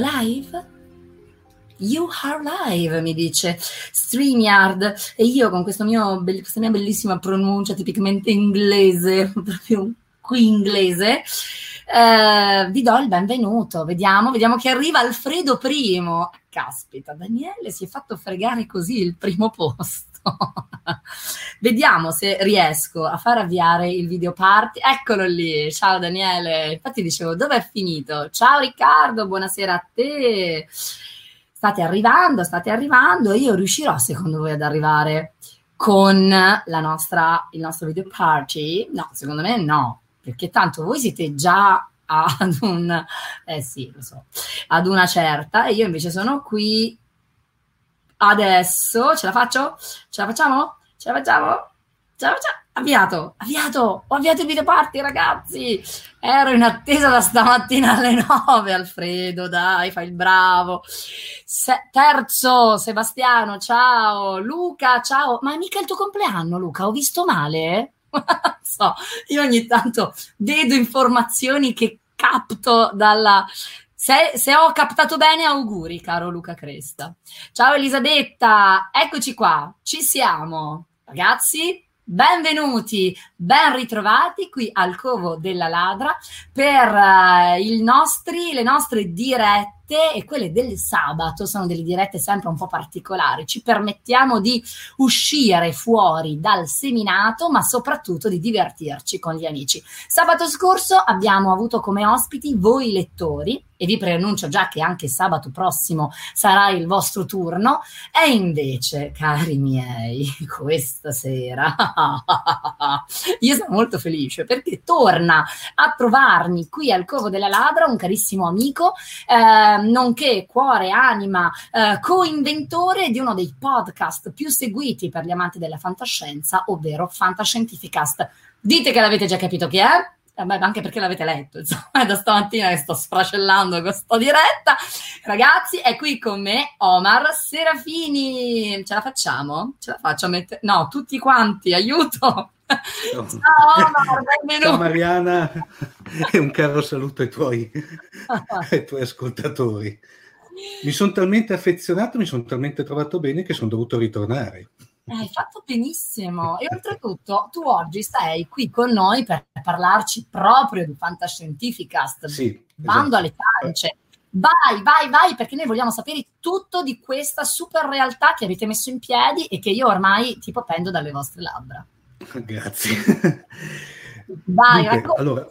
Live? You are live, mi dice StreamYard. E io con mio, questa mia bellissima pronuncia tipicamente inglese, proprio qui inglese, eh, vi do il benvenuto. Vediamo, vediamo che arriva Alfredo I. Caspita, Daniele si è fatto fregare così il primo posto. Vediamo se riesco a far avviare il video party. Eccolo lì. Ciao Daniele. Infatti dicevo, dove è finito? Ciao Riccardo, buonasera a te. State arrivando, state arrivando. Io riuscirò, secondo voi, ad arrivare con la nostra, il nostro video party? No, secondo me no, perché tanto voi siete già ad un eh sì, lo so, ad una certa e io invece sono qui Adesso ce la faccio? Ce la facciamo? Ce la facciamo? Ce la facciamo? Avviato, avviato, ho avviato il video party ragazzi, ero in attesa da stamattina alle 9, Alfredo, dai, fai il bravo. Se- terzo, Sebastiano, ciao, Luca, ciao, ma è mica il tuo compleanno Luca, ho visto male? so, io ogni tanto vedo informazioni che capto dalla, se, se, ho captato bene, auguri, caro Luca Cresta. Ciao Elisabetta, eccoci qua, ci siamo. Ragazzi, benvenuti, ben ritrovati qui al Covo della Ladra per uh, nostri, le nostre dirette e quelle del sabato sono delle dirette sempre un po' particolari. Ci permettiamo di uscire fuori dal seminato, ma soprattutto di divertirci con gli amici. Sabato scorso abbiamo avuto come ospiti voi lettori e vi preannuncio già che anche sabato prossimo sarà il vostro turno. E invece, cari miei, questa sera io sono molto felice perché torna a trovarmi qui al Covo della Ladra un carissimo amico. Eh, nonché cuore, anima, eh, co-inventore di uno dei podcast più seguiti per gli amanti della fantascienza, ovvero Fantascientificast. Dite che l'avete già capito chi è? eh, beh, anche perché l'avete letto, insomma, è da stamattina che sto sfracellando questa diretta. Ragazzi, è qui con me Omar Serafini. Ce la facciamo? Ce la faccio a mettere? No, tutti quanti, aiuto! Ciao Omar, benvenuto! Ciao Mariana e un caro saluto ai tuoi, ai tuoi ascoltatori. Mi sono talmente affezionato, mi sono talmente trovato bene che sono dovuto ritornare. Eh, hai fatto benissimo e oltretutto tu oggi stai qui con noi per parlarci proprio di Fantascientificast, sì, bando esatto. alle ciance. Vai, vai, vai, perché noi vogliamo sapere tutto di questa super realtà che avete messo in piedi e che io ormai tipo pendo dalle vostre labbra. Grazie. Vai, Dunque, allora,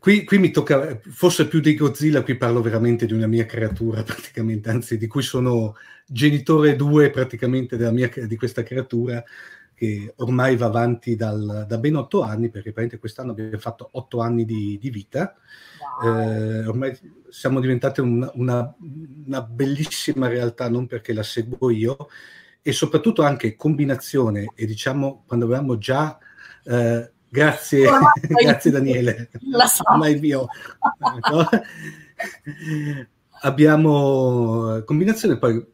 qui, qui, mi tocca, forse più di Godzilla, qui parlo veramente di una mia creatura, praticamente, anzi di cui sono genitore due praticamente mia, di questa creatura che ormai va avanti dal, da ben otto anni, perché quest'anno abbiamo fatto otto anni di, di vita. Wow. Eh, ormai siamo diventati un, una, una, bellissima realtà, non perché la seguo io, e soprattutto anche combinazione, e diciamo quando avevamo già... Eh, grazie, grazie Daniele, la so. ma è mio. abbiamo combinazione poi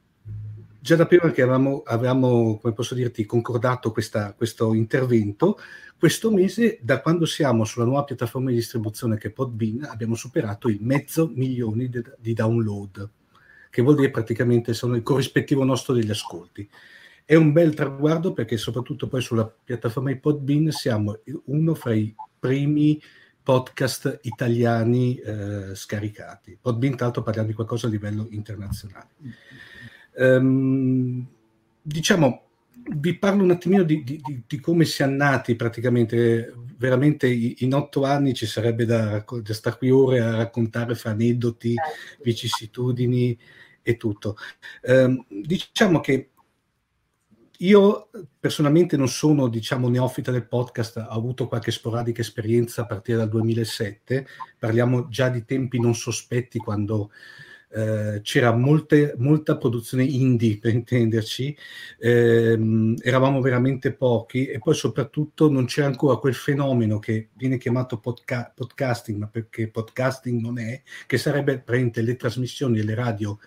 già da prima che avevamo, avevamo come posso dirti, concordato questa, questo intervento, questo mese, da quando siamo sulla nuova piattaforma di distribuzione che è Podbean, abbiamo superato il mezzo milione di, di download, che vuol dire praticamente sono il corrispettivo nostro degli ascolti. È un bel traguardo perché soprattutto poi sulla piattaforma di Podbean siamo uno fra i primi podcast italiani eh, scaricati. Podbean, tra l'altro, parliamo di qualcosa a livello internazionale. Um, diciamo, vi parlo un attimino di, di, di, come siamo nati praticamente, veramente in otto anni ci sarebbe da, da stare qui ore a raccontare fra aneddoti, certo. vicissitudini e tutto. Um, diciamo che io personalmente non sono, diciamo, neofita del podcast, ho avuto qualche sporadica esperienza a partire dal 2007, parliamo già di tempi non sospetti quando eh, c'era molte, molta produzione indie per intenderci, eh, eravamo veramente pochi e poi soprattutto non c'era ancora quel fenomeno che viene chiamato podca- podcasting, ma perché podcasting non è, che sarebbe praticamente le trasmissioni delle radio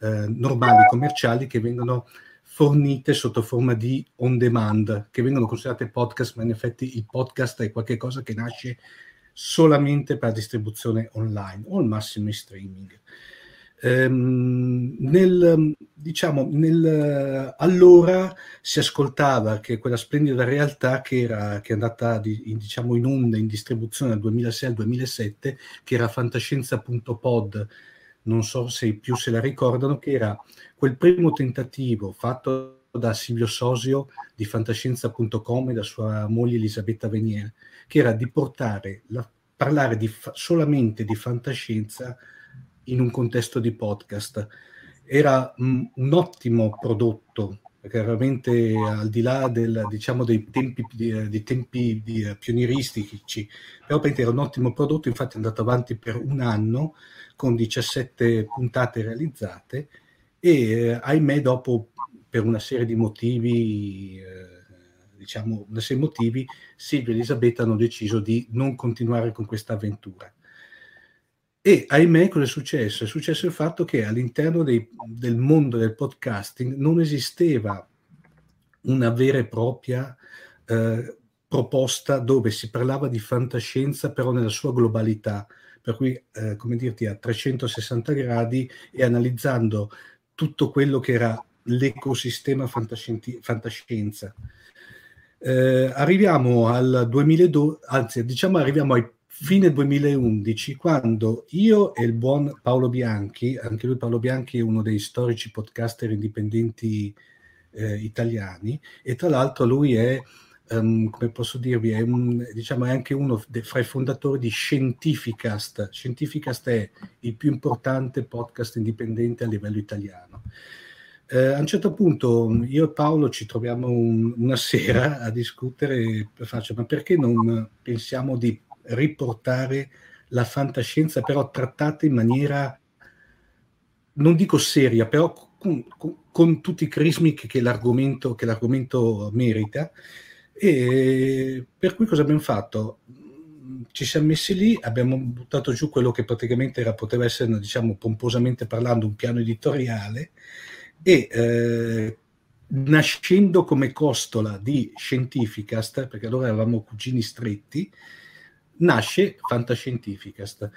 eh, normali, commerciali che vengono fornite sotto forma di on demand, che vengono considerate podcast, ma in effetti il podcast è qualcosa che nasce solamente per distribuzione online o al massimo in streaming. Ehm, nel, diciamo, nel, allora si ascoltava che quella splendida realtà che, era, che è andata di, in, diciamo, in onda in distribuzione dal 2006 al 2007, che era fantascienza.pod, non so se più se la ricordano, che era quel primo tentativo fatto da Silvio Sosio di fantascienza.com e da sua moglie Elisabetta Venier, che era di portare, la, parlare di, solamente di fantascienza in un contesto di podcast. Era mh, un ottimo prodotto, perché veramente al di là del, diciamo, dei tempi, dei tempi di, uh, pionieristici, però era un ottimo prodotto, infatti è andato avanti per un anno con 17 puntate realizzate e eh, ahimè dopo per una serie di motivi eh, diciamo una serie di motivi Silvia e Elisabetta hanno deciso di non continuare con questa avventura e ahimè, cosa è successo? È successo il fatto che all'interno dei, del mondo del podcasting non esisteva una vera e propria eh, proposta dove si parlava di fantascienza, però nella sua globalità, per cui, eh, come dirti, a 360 gradi e analizzando tutto quello che era l'ecosistema fantascienza. Eh, arriviamo al 2002, anzi, diciamo arriviamo ai fine 2011, quando io e il buon Paolo Bianchi, anche lui Paolo Bianchi è uno dei storici podcaster indipendenti eh, italiani, e tra l'altro lui è, um, come posso dirvi, è, un, diciamo, è anche uno de, fra i fondatori di Scientificast. Scientificast è il più importante podcast indipendente a livello italiano. Eh, a un certo punto io e Paolo ci troviamo un, una sera a discutere, faccio, ma perché non pensiamo di riportare la fantascienza, però trattata in maniera, non dico seria, però con, con, tutti i crismi che, che, l'argomento, che l'argomento merita. E per cui cosa abbiamo fatto? ci siamo messi lì, abbiamo buttato giù quello che praticamente era, poteva essere, diciamo, pomposamente parlando, un piano editoriale e eh, nascendo come costola di Scientificast, perché allora eravamo cugini stretti, nasce Fantascientificast.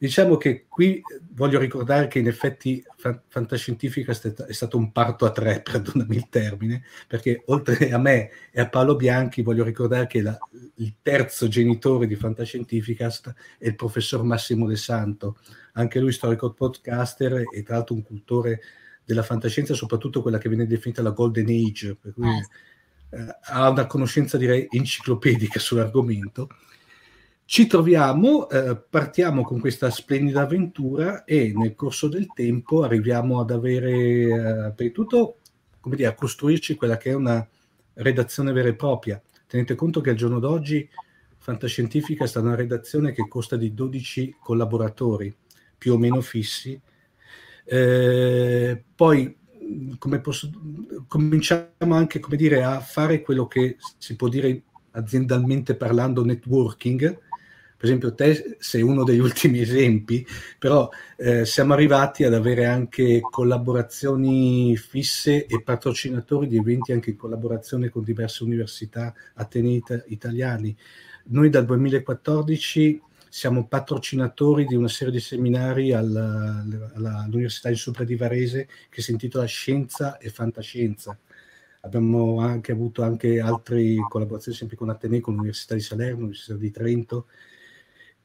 Diciamo che qui voglio ricordare che in effetti Fantascientificast è stato un parto a tre, perdonami il termine, perché oltre a me e a Paolo Bianchi voglio ricordare che la, il terzo genitore di Fantascientificast è il professor Massimo De Santo, anche lui storico podcaster e tra l'altro un cultore della fantascienza, soprattutto quella che viene definita la Golden Age, per cui eh, eh ha una conoscenza direi enciclopedica sull'argomento. Ci troviamo, eh, partiamo con questa splendida avventura e nel corso del tempo arriviamo ad avere, eh, per tutto, come dire, a costruirci quella che è una redazione vera e propria. Tenete conto che al giorno d'oggi Fantascientifica è stata una redazione che costa di 12 collaboratori, più o meno fissi, eh, poi come posso, cominciamo anche come dire, a fare quello che si può dire aziendalmente parlando networking. Per esempio, te sei uno degli ultimi esempi, però eh, siamo arrivati ad avere anche collaborazioni fisse e patrocinatori di eventi anche in collaborazione con diverse università atenei italiani. Noi dal 2014 siamo patrocinatori di una serie di seminari alla, alla, all'Università di Sopra di Varese che si intitola Scienza e Fantascienza. Abbiamo anche avuto anche altre collaborazioni sempre con Ateneo, con l'Università di Salerno, l'Università di Trento.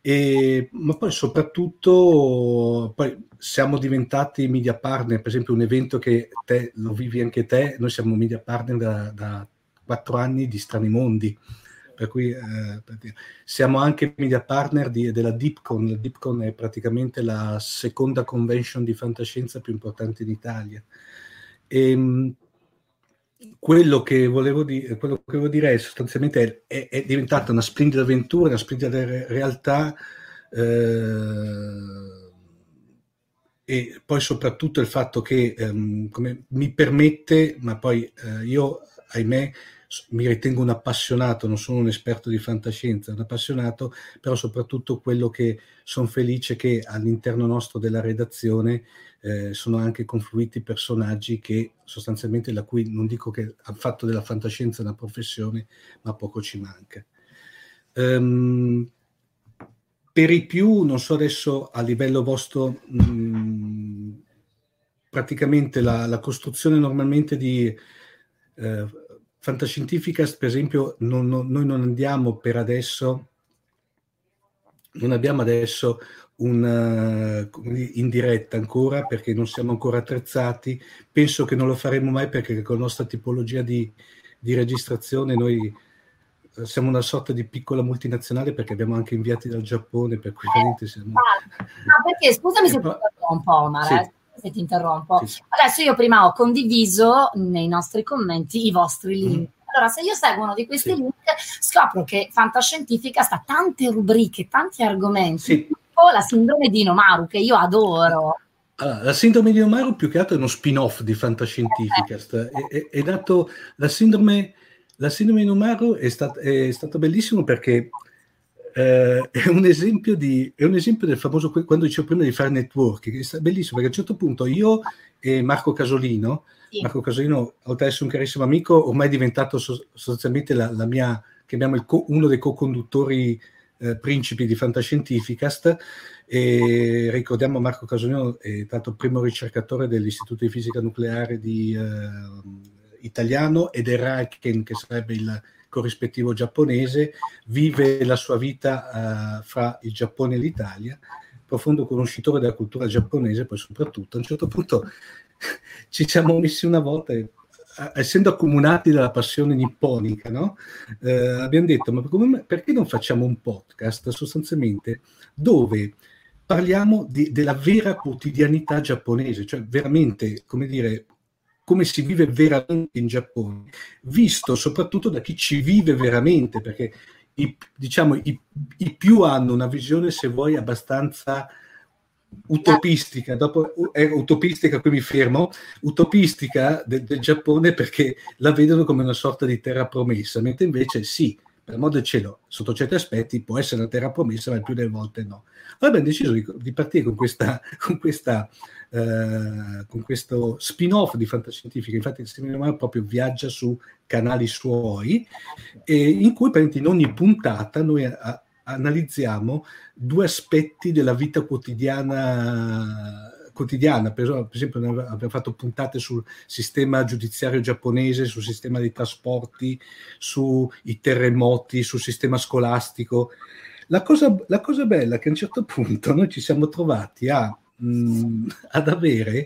E, ma poi soprattutto poi siamo diventati media partner, per esempio un evento che te lo vivi anche te, noi siamo media partner da, quattro anni di Strani Mondi per cui eh, siamo anche media partner di, della DeepCon. La DeepCon è praticamente la seconda convention di fantascienza più importante in Italia. E, ehm, quello che volevo, di, quello che volevo dire è sostanzialmente è, è, diventata una splendida avventura, una splendida re- realtà. Eh, e poi soprattutto il fatto che ehm, mi permette, ma poi eh, io ahimè mi ritengo un appassionato, non sono un esperto di fantascienza, un appassionato, però soprattutto quello che sono felice che all'interno nostro della redazione eh, sono anche confluiti personaggi che sostanzialmente la cui non dico che hanno fatto della fantascienza una professione, ma poco ci manca. Um, per i più, non so adesso a livello vostro, mh, mm, praticamente la, la, costruzione normalmente di eh, Fantascientificast, per esempio, non, non, noi non andiamo per adesso, non abbiamo adesso un, uh, in diretta ancora perché non siamo ancora attrezzati. Penso che non lo faremo mai perché con la nostra tipologia di, di registrazione noi eh, siamo una sorta di piccola multinazionale perché abbiamo anche inviati dal Giappone, per cui eh, siamo... Ah, perché scusami se ti un po', Omar, sì. eh se ti interrompo. Sì, sì. Adesso io prima ho condiviso nei nostri commenti i vostri link. Mm. Allora, se io seguo uno di questi sì. link, scopro che Fantascientifica sta tante rubriche, tanti argomenti, tipo la sindrome di Inomaru, che io adoro. Allora, la sindrome di Inomaru più che altro è uno spin-off di Fantascientificast. Eh. È, è, è, dato, la sindrome, la sindrome di Inomaru è, stat, è stato bellissimo perché eh, è, un esempio di, è un esempio del famoso quando dicevo prima di fare networking, è bellissimo perché a un certo punto io e Marco Casolino, sì. Marco Casolino, oltre ad essere un carissimo amico, ormai è diventato sostanzialmente la, la mia, chiamiamo co, uno dei co-conduttori eh, principi di Fantascientificast e ricordiamo Marco Casolino è stato il primo ricercatore dell'Istituto di Fisica Nucleare di, eh, italiano ed è Raiken che sarebbe il corrispettivo giapponese, vive la sua vita uh, fra il Giappone e l'Italia, profondo conoscitore della cultura giapponese, poi soprattutto a un certo punto ci siamo messi una volta, essendo accomunati dalla passione nipponica, no? eh, abbiamo detto, ma come, perché non facciamo un podcast sostanzialmente dove parliamo di, della vera quotidianità giapponese, cioè veramente, come dire, come si vive veramente in Giappone, visto soprattutto da chi ci vive veramente, perché i, diciamo, i, i più hanno una visione, se vuoi, abbastanza utopistica, dopo è utopistica, qui mi fermo, utopistica del, del Giappone perché la vedono come una sorta di terra promessa, mentre invece sì, per amor del cielo, sotto certi aspetti può essere una terra promessa, ma il più delle volte no. Allora abbiamo deciso di, di partire con, questa, con, questa, eh, con questo spin-off di fantascientifica, infatti il seminario proprio viaggia su canali suoi, e in cui in ogni puntata noi a, analizziamo due aspetti della vita quotidiana quotidiana, per, esempio abbiamo fatto puntate sul sistema giudiziario giapponese, sul sistema dei trasporti, sui terremoti, sul sistema scolastico. La cosa, la cosa bella è che a un certo punto noi ci siamo trovati a, mh, mm, ad avere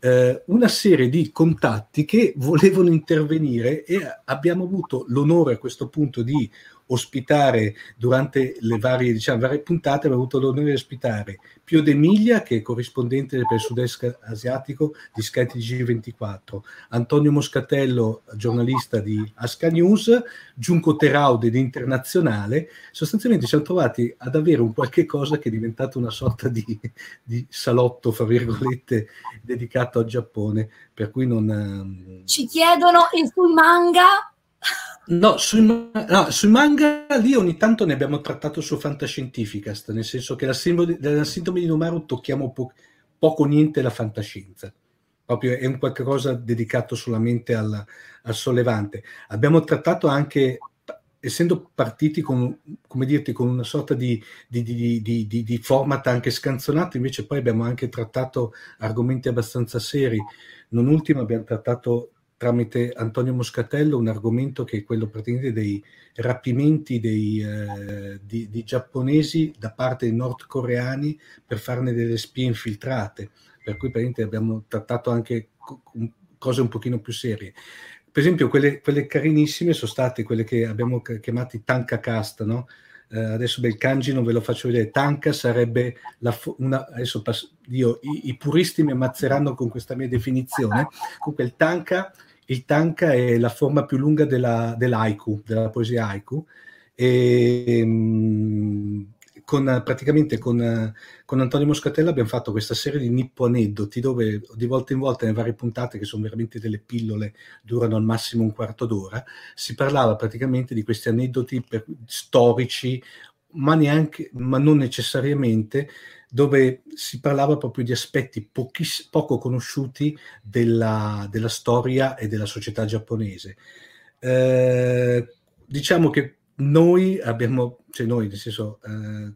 eh, una serie di contatti che volevano intervenire e abbiamo avuto l'onore a questo punto di ospitare durante le varie, diciamo, varie puntate, abbiamo avuto l'onore di ospitare Pio De Miglia, che è corrispondente per il sud-est asiatico di skytg 24 Antonio Moscatello, giornalista di Asca News, Giunco Teraude di Internazionale. Sostanzialmente ci siamo trovati ad avere un qualche cosa che è diventato una sorta di, di salotto, fra virgolette, dedicato al Giappone, per cui non... Ehm, ci chiedono e sui manga No sui, no, sui, manga lì ogni tanto ne abbiamo trattato su Fantascientificast, nel senso che la, sindrome, la sindrome di Nomaru tocchiamo po- poco niente la fantascienza, proprio è un qualche cosa dedicato solamente al, al sollevante. Abbiamo trattato anche, essendo partiti con, dirti, con una sorta di, di, di, di, format anche scanzonato, invece poi abbiamo anche trattato argomenti abbastanza seri. Non ultimo abbiamo trattato tramite Antonio Moscatello un argomento che è quello praticamente dei rapimenti dei, eh, di, di, giapponesi da parte dei nordcoreani per farne delle spie infiltrate, per cui praticamente abbiamo trattato anche cose un pochino più serie. Per esempio quelle, quelle carinissime sono state quelle che abbiamo chiamati tanka cast, no? Uh, adesso beh, il kanji non ve lo faccio vedere, tanka sarebbe la, una, adesso passo, io, i, i, puristi mi ammazzeranno con questa mia definizione, comunque il tanka il tanka è la forma più lunga della, dell'haiku, della poesia haiku, e mm, con, praticamente con, con, Antonio Moscatello abbiamo fatto questa serie di nippo aneddoti dove di volta in volta nelle varie puntate, che sono veramente delle pillole, durano al massimo un quarto d'ora, si parlava praticamente di questi aneddoti per, storici, ma, neanche, ma non necessariamente dove si parlava proprio di aspetti pochiss- poco conosciuti della, della, storia e della società giapponese. Eh, diciamo che noi abbiamo, cioè noi nel senso, eh,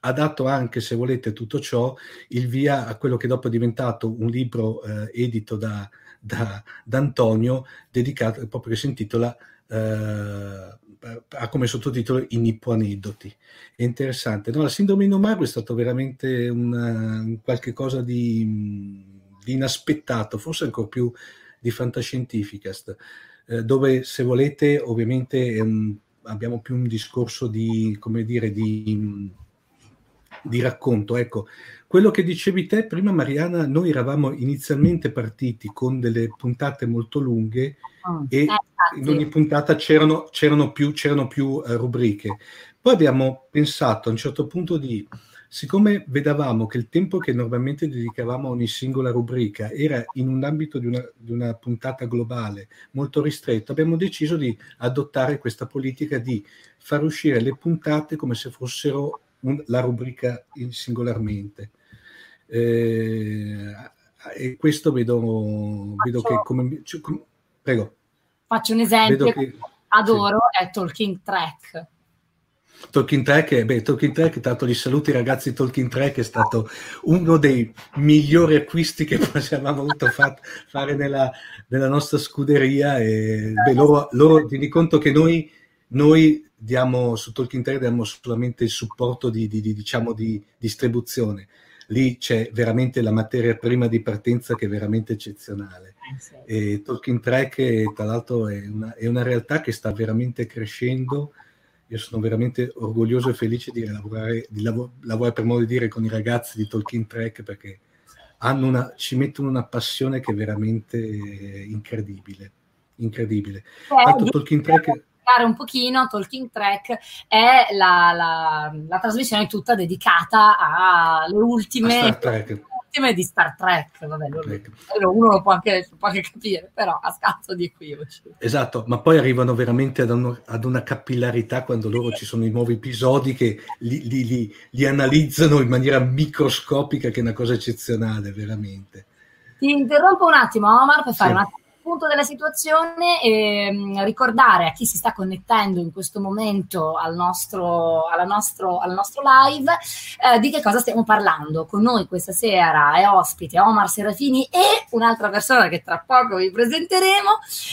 ha dato anche, se volete, tutto ciò il via a quello che dopo è diventato un libro eh, edito da, da, da, Antonio, dedicato proprio che si intitola eh, ha come sottotitolo I Nippo Aneddoti. È interessante. No, la sindrome di Nomaru è stato veramente una, un qualche cosa di, di, inaspettato, forse ancora più di fantascientificast, eh, dove se volete ovviamente un, abbiamo più un discorso di, come dire, di, di racconto. Ecco, quello che dicevi te prima, Mariana, noi eravamo inizialmente partiti con delle puntate molto lunghe mm. e eh, in ogni puntata c'erano, c'erano più, c'erano più uh, rubriche. Poi abbiamo pensato a un certo punto di, siccome vedevamo che il tempo che normalmente dedicavamo a ogni singola rubrica era in un ambito di una, di una puntata globale molto ristretto, abbiamo deciso di adottare questa politica di far uscire le puntate come se fossero un, la rubrica singolarmente. Eh, e questo vedo, vedo che come... Cioè, prego. Faccio un esempio che, adoro, sì. è Talking Track. Talking Track, beh, Talking Track, tanto gli saluti ragazzi, Talking Track è stato uno dei migliori acquisti che possiamo avuto fat, fare nella, nella, nostra scuderia e beh, loro, loro tieni conto che noi, noi diamo su Talking Track diamo solamente il supporto di, di, di diciamo, di distribuzione lì c'è veramente la materia prima di partenza che è veramente eccezionale. Eh, e Talking Track, tra l'altro, è una, è una, realtà che sta veramente crescendo. Io sono veramente orgoglioso e felice di lavorare, di lav- lavorare per modo di dire con i ragazzi di Talking Track perché una, ci mettono una passione che è veramente incredibile. Incredibile. Eh, Tanto Talking Track un pochino, Talking Track è la, la, la trasmissione tutta dedicata alle ultime maritime di Star Trek, vabbè, lo, uno lo può, anche, può anche capire, però a scatto di equivoci. Esatto, ma poi arrivano veramente ad, un, ad, una capillarità quando loro ci sono i nuovi episodi che li, li, li, li analizzano in maniera microscopica, che è una cosa eccezionale, veramente. Ti interrompo un attimo, Omar, per fare sì. un attimo punto della situazione e mm, ricordare a chi si sta connettendo in questo momento al nostro, nostro, al nostro live eh, di che cosa stiamo parlando. Con noi questa sera è ospite Omar Serafini e un'altra persona che tra poco vi presenteremo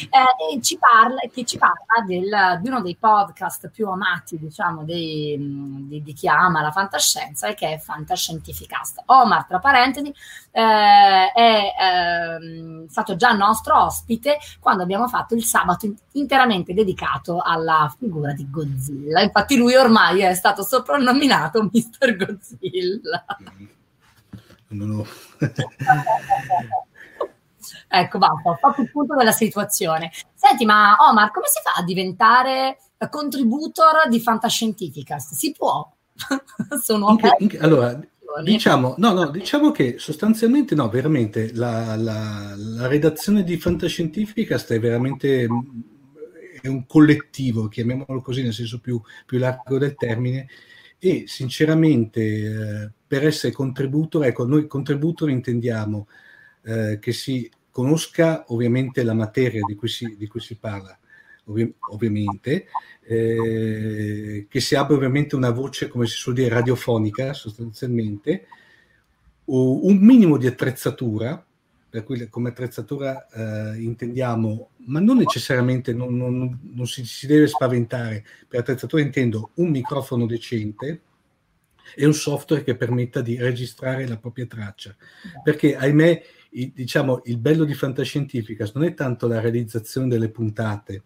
eh, ci parla, che ci parla del, di uno dei podcast più amati diciamo dei, di, di, chi ama la fantascienza e che è Fantascientificast. Omar, tra parentesi, eh, è ehm, stato già nostro ospite quando abbiamo fatto il sabato interamente dedicato alla figura di Godzilla. Infatti lui ormai è stato soprannominato Mr. Godzilla. No, no. ecco, basta, ho fatto il punto della situazione. Senti, ma Omar, come si fa a diventare contributor di Fantascientificast? Si può? Sono okay. in che, in allora, Diciamo, no, no, diciamo che sostanzialmente no, veramente la, la, la redazione di Fantascientifica è veramente è un collettivo, chiamiamolo così nel senso più, più largo del termine, e sinceramente eh, per essere contributor, ecco, noi contributor intendiamo eh, che si conosca ovviamente la materia di cui si, di cui si parla, ovvi- ovviamente, eh, che si abbia ovviamente una voce, come si suol dire, radiofonica sostanzialmente, o un minimo di attrezzatura, per cui come attrezzatura eh, intendiamo, ma non necessariamente, non, non, non si, si, deve spaventare, per attrezzatura intendo un microfono decente e un software che permetta di registrare la propria traccia, perché ahimè, il, diciamo, il bello di Fantascientificas non è tanto la realizzazione delle puntate,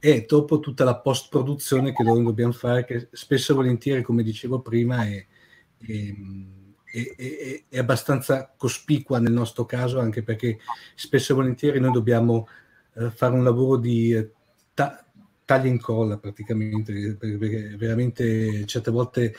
e dopo tutta la post produzione che noi dobbiamo fare, che spesso e volentieri, come dicevo prima, è, è, è, è, abbastanza cospicua nel nostro caso, anche perché spesso e volentieri noi dobbiamo eh, fare un lavoro di eh, ta- taglia e incolla praticamente, perché veramente certe volte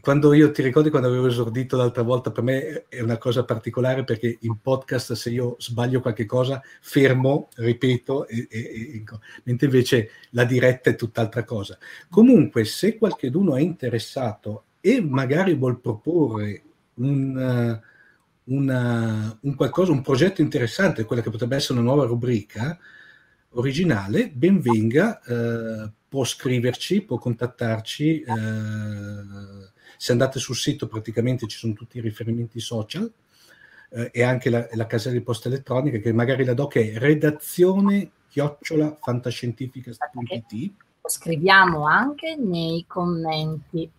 quando io ti ricordi quando avevo esordito l'altra volta, per me è una cosa particolare perché in podcast se io sbaglio qualche cosa fermo, ripeto, e, e, e, mentre invece la diretta è tutt'altra cosa. Comunque, se qualcuno è interessato e magari vuol proporre un, una, un qualcosa, un progetto interessante, quella che potrebbe essere una nuova rubrica originale, ben venga, eh, può scriverci, può contattarci. Eh, se andate sul sito praticamente ci sono tutti i riferimenti social eh, e anche la, la casella di posta elettronica che magari la do che è redazione chiocciola fantascientifica.it scriviamo anche nei commenti.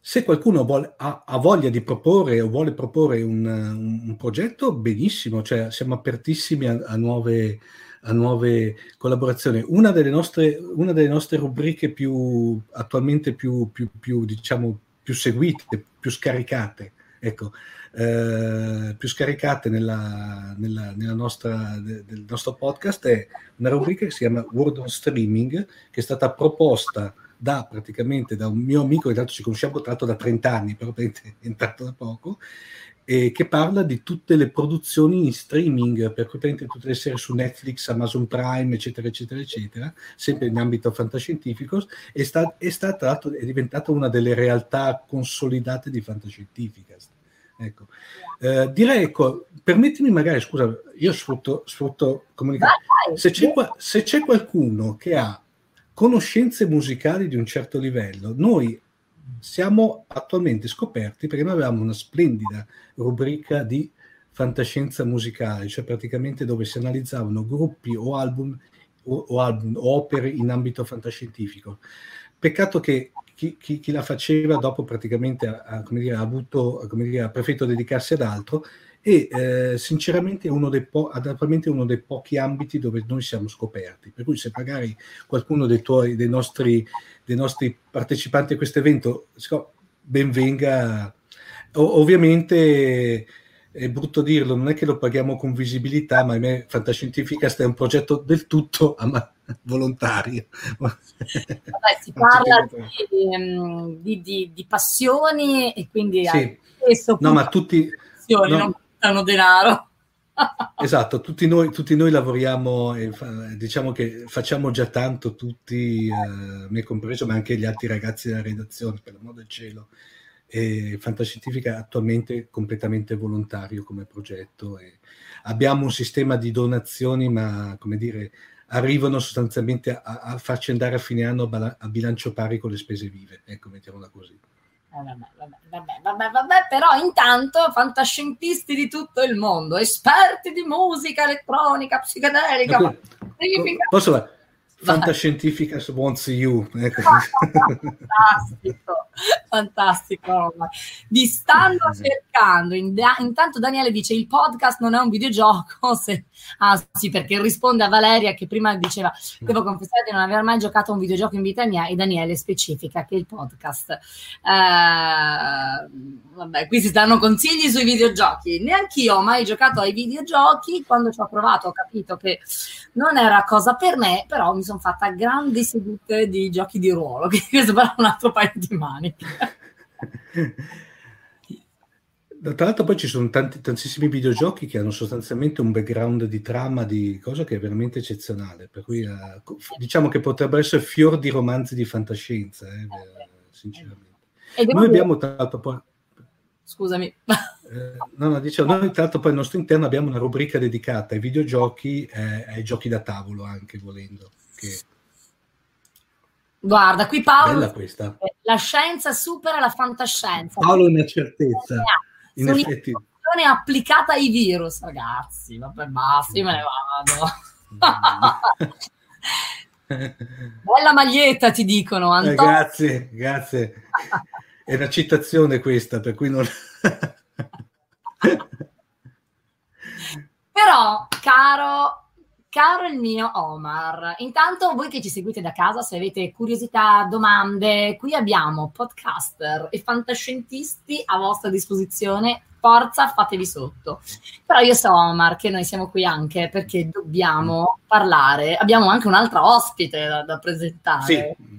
Se qualcuno vuole, ha, ha, voglia di proporre o vuole proporre un, un, un progetto, benissimo, cioè siamo apertissimi a, a, nuove, a nuove, collaborazioni. Una delle nostre, una delle nostre rubriche più attualmente più, più, più diciamo, più seguite, più scaricate, ecco, eh, più scaricate nella, nella, nella nostra, del nostro podcast è una rubrica che si chiama World on Streaming, che è stata proposta da praticamente da un mio amico, che tanto ci conosciamo tra l'altro da 30 anni, però è entrato da poco, eh, che parla di tutte le produzioni in streaming, per cui prende tutte le serie su Netflix, Amazon Prime, eccetera, eccetera, eccetera, sempre in ambito fantascientifico, e sta, è, stata, è diventata una delle realtà consolidate di fantascientifica. Ecco. Eh, direi, ecco, permettimi magari, scusa, io sfrutto, sfrutto comunicazione. Se c'è, se c'è qualcuno che ha conoscenze musicali di un certo livello, noi siamo attualmente scoperti perché noi avevamo una splendida rubrica di fantascienza musicale, cioè praticamente dove si analizzavano gruppi o album o, o, album, o opere in ambito fantascientifico. Peccato che chi, chi, chi la faceva dopo praticamente ha, dire, ha avuto, dire, ha preferito dedicarsi ad altro e eh, sinceramente è uno dei, po- uno dei pochi ambiti dove noi siamo scoperti. Per cui se magari qualcuno dei, tuoi, dei, nostri, dei nostri partecipanti a questo evento, ben venga. O- ovviamente è brutto dirlo, non è che lo paghiamo con visibilità, ma a me Fantascientificast è un progetto del tutto ama- volontario. Vabbè, si parla di, ehm, di, di, di, passioni e quindi sì. no, ma tutti, no. Portano denaro. esatto, tutti noi, tutti noi lavoriamo e fa, diciamo che facciamo già tanto tutti, eh, me compreso, ma anche gli altri ragazzi della redazione, per l'amor del cielo. E Fantascientifica attualmente completamente volontario come progetto. E abbiamo un sistema di donazioni, ma come dire, arrivano sostanzialmente a, a farci andare a fine anno a, a bilancio pari con le spese vive, ecco, mettiamola così. Vabbè, vabbè, vabbè, vabbè, però intanto fantascientisti di tutto il mondo, esperti di musica elettronica, psichedelica. Ma, posso, Fantascientifica wants you. Ecco. fantastico, fantastico. Vi stanno cercando. Intanto Daniele dice il podcast non è un videogioco. Se... Ah sì, perché risponde a Valeria che prima diceva devo confessare di non aver mai giocato a un videogioco in vita mia e Daniele specifica che il podcast. Eh, vabbè, qui si danno consigli sui videogiochi. Neanch'io ho mai giocato ai videogiochi. Quando ci ho provato ho capito che non era cosa per me, però mi sono fatta grandi sedute di giochi di ruolo, che questo però è un altro paio di maniche. Tra l'altro poi ci sono tanti, tantissimi videogiochi che hanno sostanzialmente un background di trama, di cosa che è veramente eccezionale, per cui eh, diciamo che potrebbero essere fior di romanzi di fantascienza, eh, sinceramente. Noi abbiamo tra l'altro poi... Scusami. Eh, no, no, dicevo, noi tra l'altro poi al nostro interno abbiamo una rubrica dedicata ai videogiochi e eh, ai giochi da tavolo anche volendo. Che... Guarda, qui Paolo, la scienza supera la fantascienza. Paolo è una certezza. In effetti. applicata ai virus, ragazzi. Vabbè, basta, io me ne vado. Bella maglietta, ti dicono. Eh, grazie, grazie. È una citazione questa, per cui non... Però, caro Caro il mio Omar, intanto voi che ci seguite da casa, se avete curiosità, domande, qui abbiamo podcaster e fantascientisti a vostra disposizione. Forza, fatevi sotto. Però io so, Omar, che noi siamo qui anche perché dobbiamo parlare. Abbiamo anche un'altra ospite da, da presentare. Sì.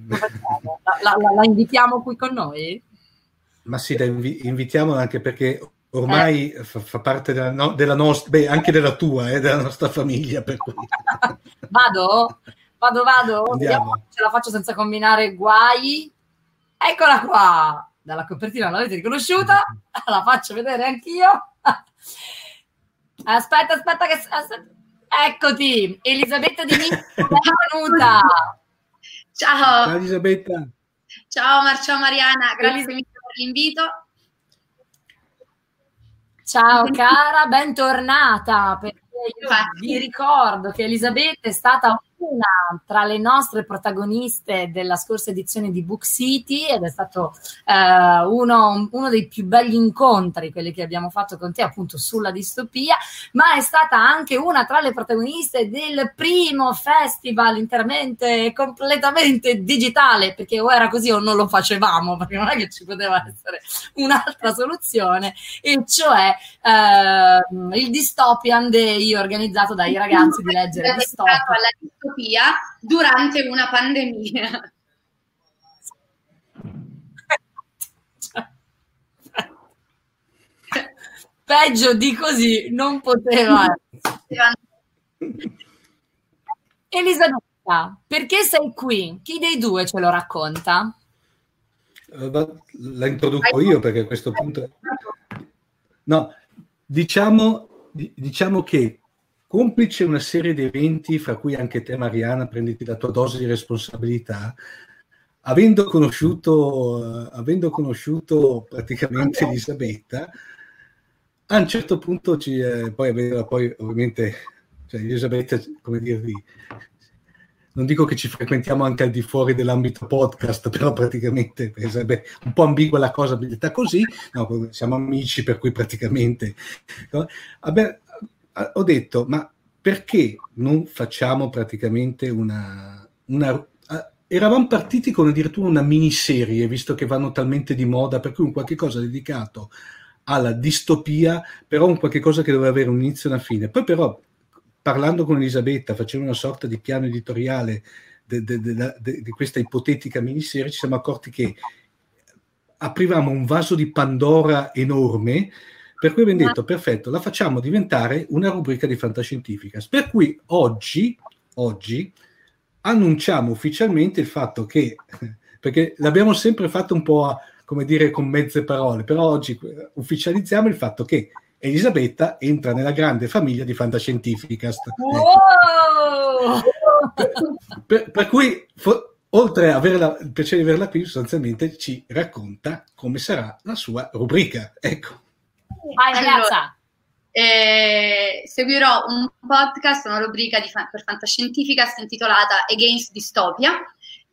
La, la, la, invitiamo qui con noi? Ma sì, la invi- invitiamo anche perché ormai eh. fa, fa, parte della, no, della nostra, beh, anche della tua, eh, della nostra famiglia. Per cui. vado? Vado, vado? Vediamo ce la faccio senza combinare guai. Eccola qua! Dalla copertina l'avete riconosciuta? La faccio vedere anch'io. Aspetta, aspetta, che... Aspetta. Eccoti, Elisabetta Di Mini, benvenuta. Ciao. Ciao Elisabetta. Ciao Marcio Mariana, grazie mille per l'invito. Ciao cara, bentornata, perché io vi ricordo che Elisabetta è stata una tra le nostre protagoniste della scorsa edizione di Book City ed è stato eh, uno, uno, dei più belli incontri, quelli che abbiamo fatto con te appunto sulla distopia, ma è stata anche una tra le protagoniste del primo festival interamente e completamente digitale, perché o era così o non lo facevamo, perché non è che ci poteva essere un'altra soluzione, e cioè eh, il Dystopian Day organizzato dai ragazzi di leggere Dystopia distopia durante una pandemia. Peggio di così non poteva Elisabetta, perché sei qui? Chi dei due ce lo racconta? Uh, la introduco io perché a questo punto... No, diciamo, diciamo che complice una serie di eventi, fra cui anche te Mariana, prenditi la tua dose di responsabilità, avendo conosciuto, avendo conosciuto praticamente Elisabetta, a un certo punto ci, eh, poi aveva poi ovviamente, cioè Elisabetta, come dirvi, non dico che ci frequentiamo anche al di fuori dell'ambito podcast, però praticamente sarebbe un po' ambigua la cosa, detta così, no, siamo amici per cui praticamente... Vabbè, ho detto, ma perché non facciamo praticamente una... una eravamo partiti con addirittura una miniserie, visto che vanno talmente di moda, per cui un qualche cosa dedicato alla distopia, però un qualche cosa che doveva avere un inizio e una fine. Poi però, parlando con Elisabetta, facendo una sorta di piano editoriale di questa ipotetica miniserie, ci siamo accorti che aprivamo un vaso di Pandora enorme Per cui abbiamo detto, perfetto, la facciamo diventare una rubrica di Fantascientificas. Per cui oggi, oggi annunciamo ufficialmente il fatto che, perché l'abbiamo sempre fatto un po' a, come dire con mezze parole, però oggi ufficializziamo il fatto che Elisabetta entra nella grande famiglia di Fantascientificast. Wow! Per, per, per cui, fo- oltre ad avere il piacere di averla qui, sostanzialmente ci racconta come sarà la sua rubrica. Ecco. Vai ragazza! Allora, eh, seguirò un podcast, una rubrica di, per Fantascientificas intitolata Against Dystopia.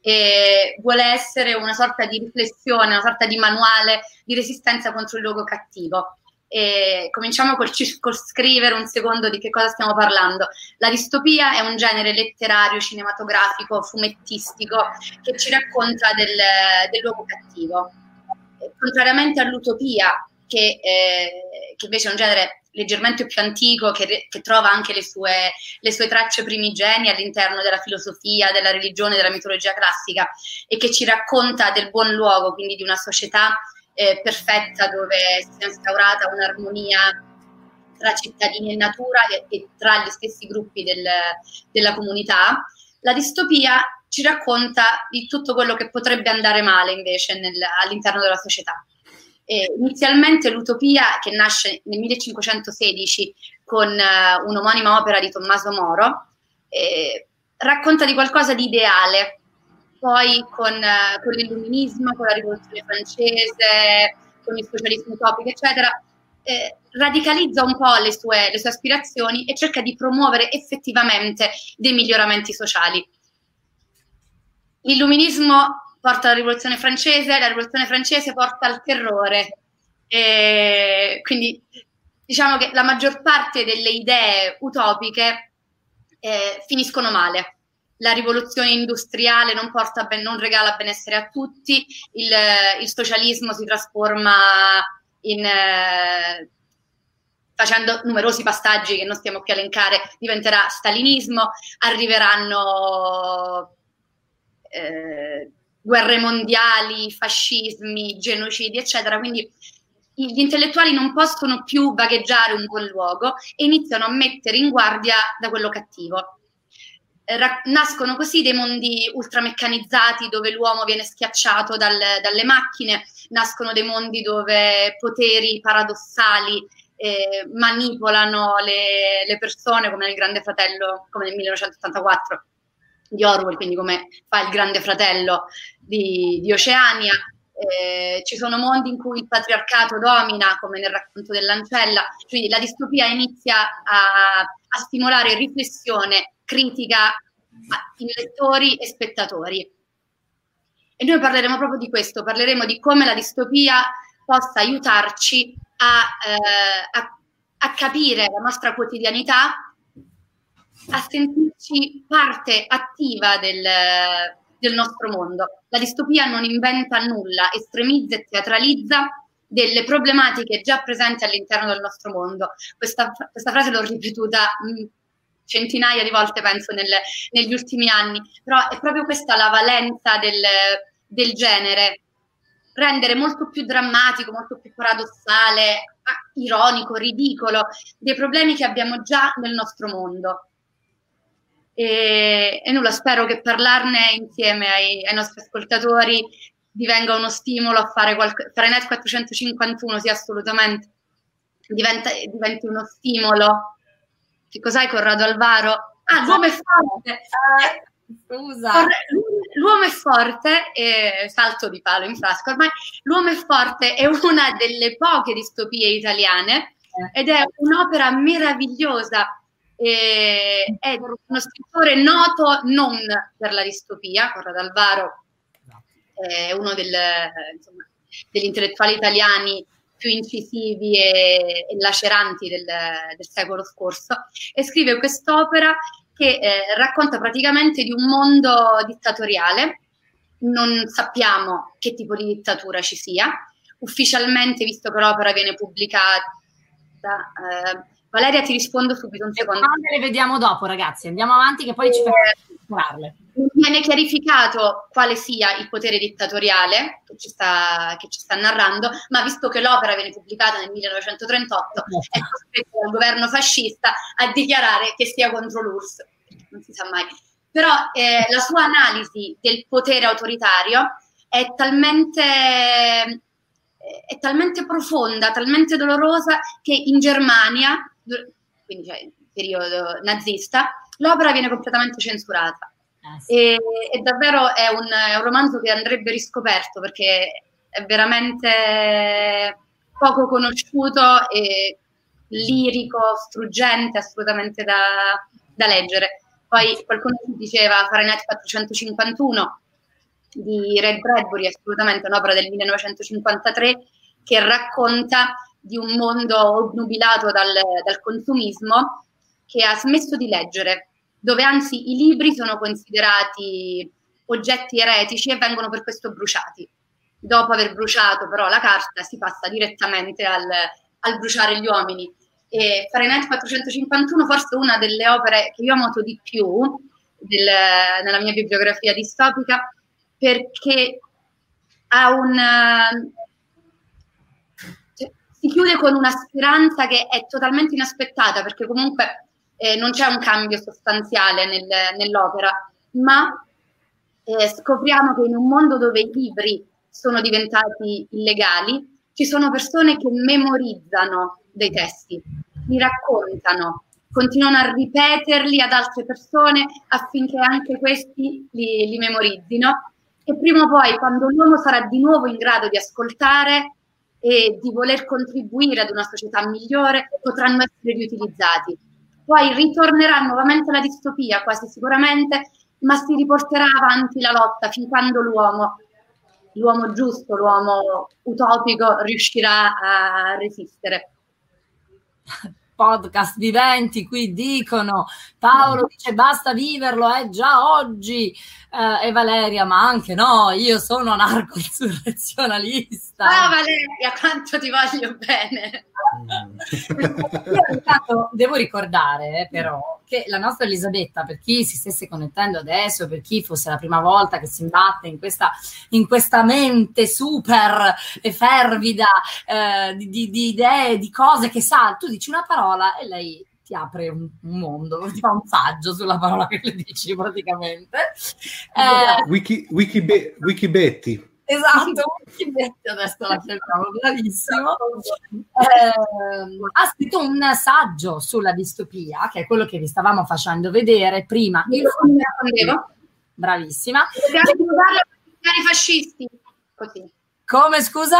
E vuole essere una sorta di riflessione, una sorta di manuale di resistenza contro il luogo cattivo. E cominciamo col circoscrivere un secondo di che cosa stiamo parlando. La distopia è un genere letterario, cinematografico, fumettistico che ci racconta del, del luogo cattivo. Contrariamente all'utopia, che, eh, che, invece è un genere leggermente più antico, che, che trova anche le sue, le sue, tracce primigenie all'interno della filosofia, della religione, della mitologia classica e che ci racconta del buon luogo, quindi di una società eh, perfetta dove si è instaurata un'armonia tra cittadini e natura e, e tra gli stessi gruppi del, della comunità. La distopia ci racconta di tutto quello che potrebbe andare male invece nel, all'interno della società. Eh, inizialmente l'utopia, che nasce nel 1516 con uh, un'omonima opera di Tommaso Moro, eh, racconta di qualcosa di ideale, poi con, uh, con, l'illuminismo, con la rivoluzione francese, con il socialismo utopico, eccetera, eh, radicalizza un po' le sue, le sue aspirazioni e cerca di promuovere effettivamente dei miglioramenti sociali. L'illuminismo porta alla rivoluzione francese, la rivoluzione francese porta al terrore. E quindi diciamo che la maggior parte delle idee utopiche eh, finiscono male. La rivoluzione industriale non, ben, non regala benessere a tutti, il, il socialismo si trasforma in, eh, facendo numerosi passaggi che non stiamo qui a elencare, diventerà stalinismo, arriveranno eh, guerre mondiali, fascismi, genocidi, eccetera. Quindi gli intellettuali non possono più vagheggiare un buon luogo e iniziano a mettere in guardia da quello cattivo. Ra- nascono così dei mondi ultrameccanizzati dove l'uomo viene schiacciato dal, dalle macchine, nascono dei mondi dove poteri paradossali eh, manipolano le, le persone come nel Grande Fratello, come nel 1984 di Orwell, quindi come fa il grande fratello di, di Oceania. Eh, ci sono mondi in cui il patriarcato domina, come nel racconto dell'ancella, quindi la distopia inizia a, a stimolare riflessione critica in lettori e spettatori. E noi parleremo proprio di questo, parleremo di come la distopia possa aiutarci a, eh, a, a capire la nostra quotidianità a sentirci parte attiva del, del nostro mondo. La distopia non inventa nulla, estremizza e teatralizza delle problematiche già presenti all'interno del nostro mondo. Questa, questa frase l'ho ripetuta mh, centinaia di volte, penso, nelle, negli ultimi anni, però è proprio questa la valenza del, del genere, rendere molto più drammatico, molto più paradossale, ironico, ridicolo, dei problemi che abbiamo già nel nostro mondo. E, e nulla, spero che parlarne insieme ai, ai, nostri ascoltatori divenga uno stimolo a fare qualcosa. Fahrenheit 451 sì, assolutamente. Diventa, diventi uno stimolo. Che cos'hai, Corrado Alvaro? Ah, l'uomo è forte! Eh, scusa. L'uomo è forte, e salto di palo in frasco ormai. L'uomo è forte è una delle poche distopie italiane eh. ed è un'opera meravigliosa e è uno scrittore noto non per la distopia, Corrado Alvaro è uno del, insomma, degli intellettuali italiani più incisivi e, e laceranti del, del, secolo scorso, e scrive quest'opera che eh, racconta praticamente di un mondo dittatoriale. Non sappiamo che tipo di dittatura ci sia. Ufficialmente, visto che l'opera viene pubblicata, eh, Valeria, ti rispondo subito un secondo. Le vediamo dopo, ragazzi. Andiamo avanti, che poi ci facciamo parlarle. Viene chiarificato quale sia il potere dittatoriale che ci, sta, che ci sta narrando, ma visto che l'opera viene pubblicata nel 1938, è costretto dal governo fascista a dichiarare che sia contro l'URSS. Non si sa mai. Però eh, la sua analisi del potere autoritario è talmente è talmente profonda, talmente dolorosa che in Germania, quindi cioè il periodo nazista, l'opera viene completamente censurata. Ah, sì. e, e, davvero è un, è un, romanzo che andrebbe riscoperto perché è veramente poco conosciuto e lirico, struggente, assolutamente da, da leggere. Poi qualcuno diceva Fahrenheit 451 di Red Bradbury, assolutamente un'opera del 1953 che racconta di un mondo obnubilato dal, dal consumismo che ha smesso di leggere, dove anzi i libri sono considerati oggetti eretici e vengono per questo bruciati. Dopo aver bruciato però la carta si passa direttamente al, al bruciare gli uomini. E Fahrenheit 451 forse una delle opere che io amato di più del, nella mia bibliografia distopica perché ha un... Cioè, si chiude con una speranza che è totalmente inaspettata perché comunque eh, non c'è un cambio sostanziale nel, nell'opera, ma eh, scopriamo che in un mondo dove i libri sono diventati illegali, ci sono persone che memorizzano dei testi, li raccontano, continuano a ripeterli ad altre persone affinché anche questi li, li memorizzino e prima o poi, quando l'uomo sarà di nuovo in grado di ascoltare e di voler contribuire ad una società migliore, potranno essere riutilizzati. Poi ritornerà nuovamente la distopia, quasi sicuramente, ma si riporterà avanti la lotta fin quando l'uomo, l'uomo giusto, l'uomo utopico, riuscirà a resistere podcast viventi qui dicono Paolo dice basta viverlo è già oggi eh, e Valeria ma anche no io sono anarco-insurrezionalista. Ah Valeria quanto ti voglio bene. Intanto devo ricordare eh, però che la nostra Elisabetta, per chi si stesse connettendo adesso, per chi fosse la prima volta che si imbatte in questa, in questa mente super e fervida eh, di, di, di, idee, di cose che sa, tu dici una parola e lei ti apre un, un, mondo, ti fa un saggio sulla parola che le dici praticamente. Eh, Wiki, Wiki, Wiki Betty. Esatto, adesso la cerchiamo, bravissimo. Eh, ha scritto un saggio sulla distopia, che è quello che vi stavamo facendo vedere prima. Io lo nascondevo. Bravissima. I fascisti. Così. Come, scusa?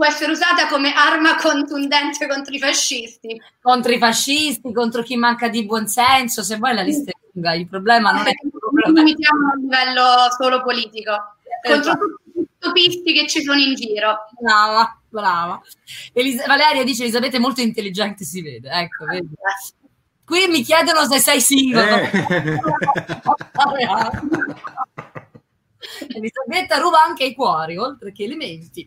Può essere usata come arma contundente contro i fascisti. Contro i fascisti, contro chi manca di buonsenso, se vuoi la lista è lunga, il problema non è... Non limitiamo a livello solo politico contro tutti i utopisti che ci sono in giro. Brava, brava. Elis- Valeria dice Elisabetta è molto intelligente, si vede. Ecco, vedi. Qui mi chiedono se sei single. Eh. Elisabetta ruba anche i cuori, oltre che elementi.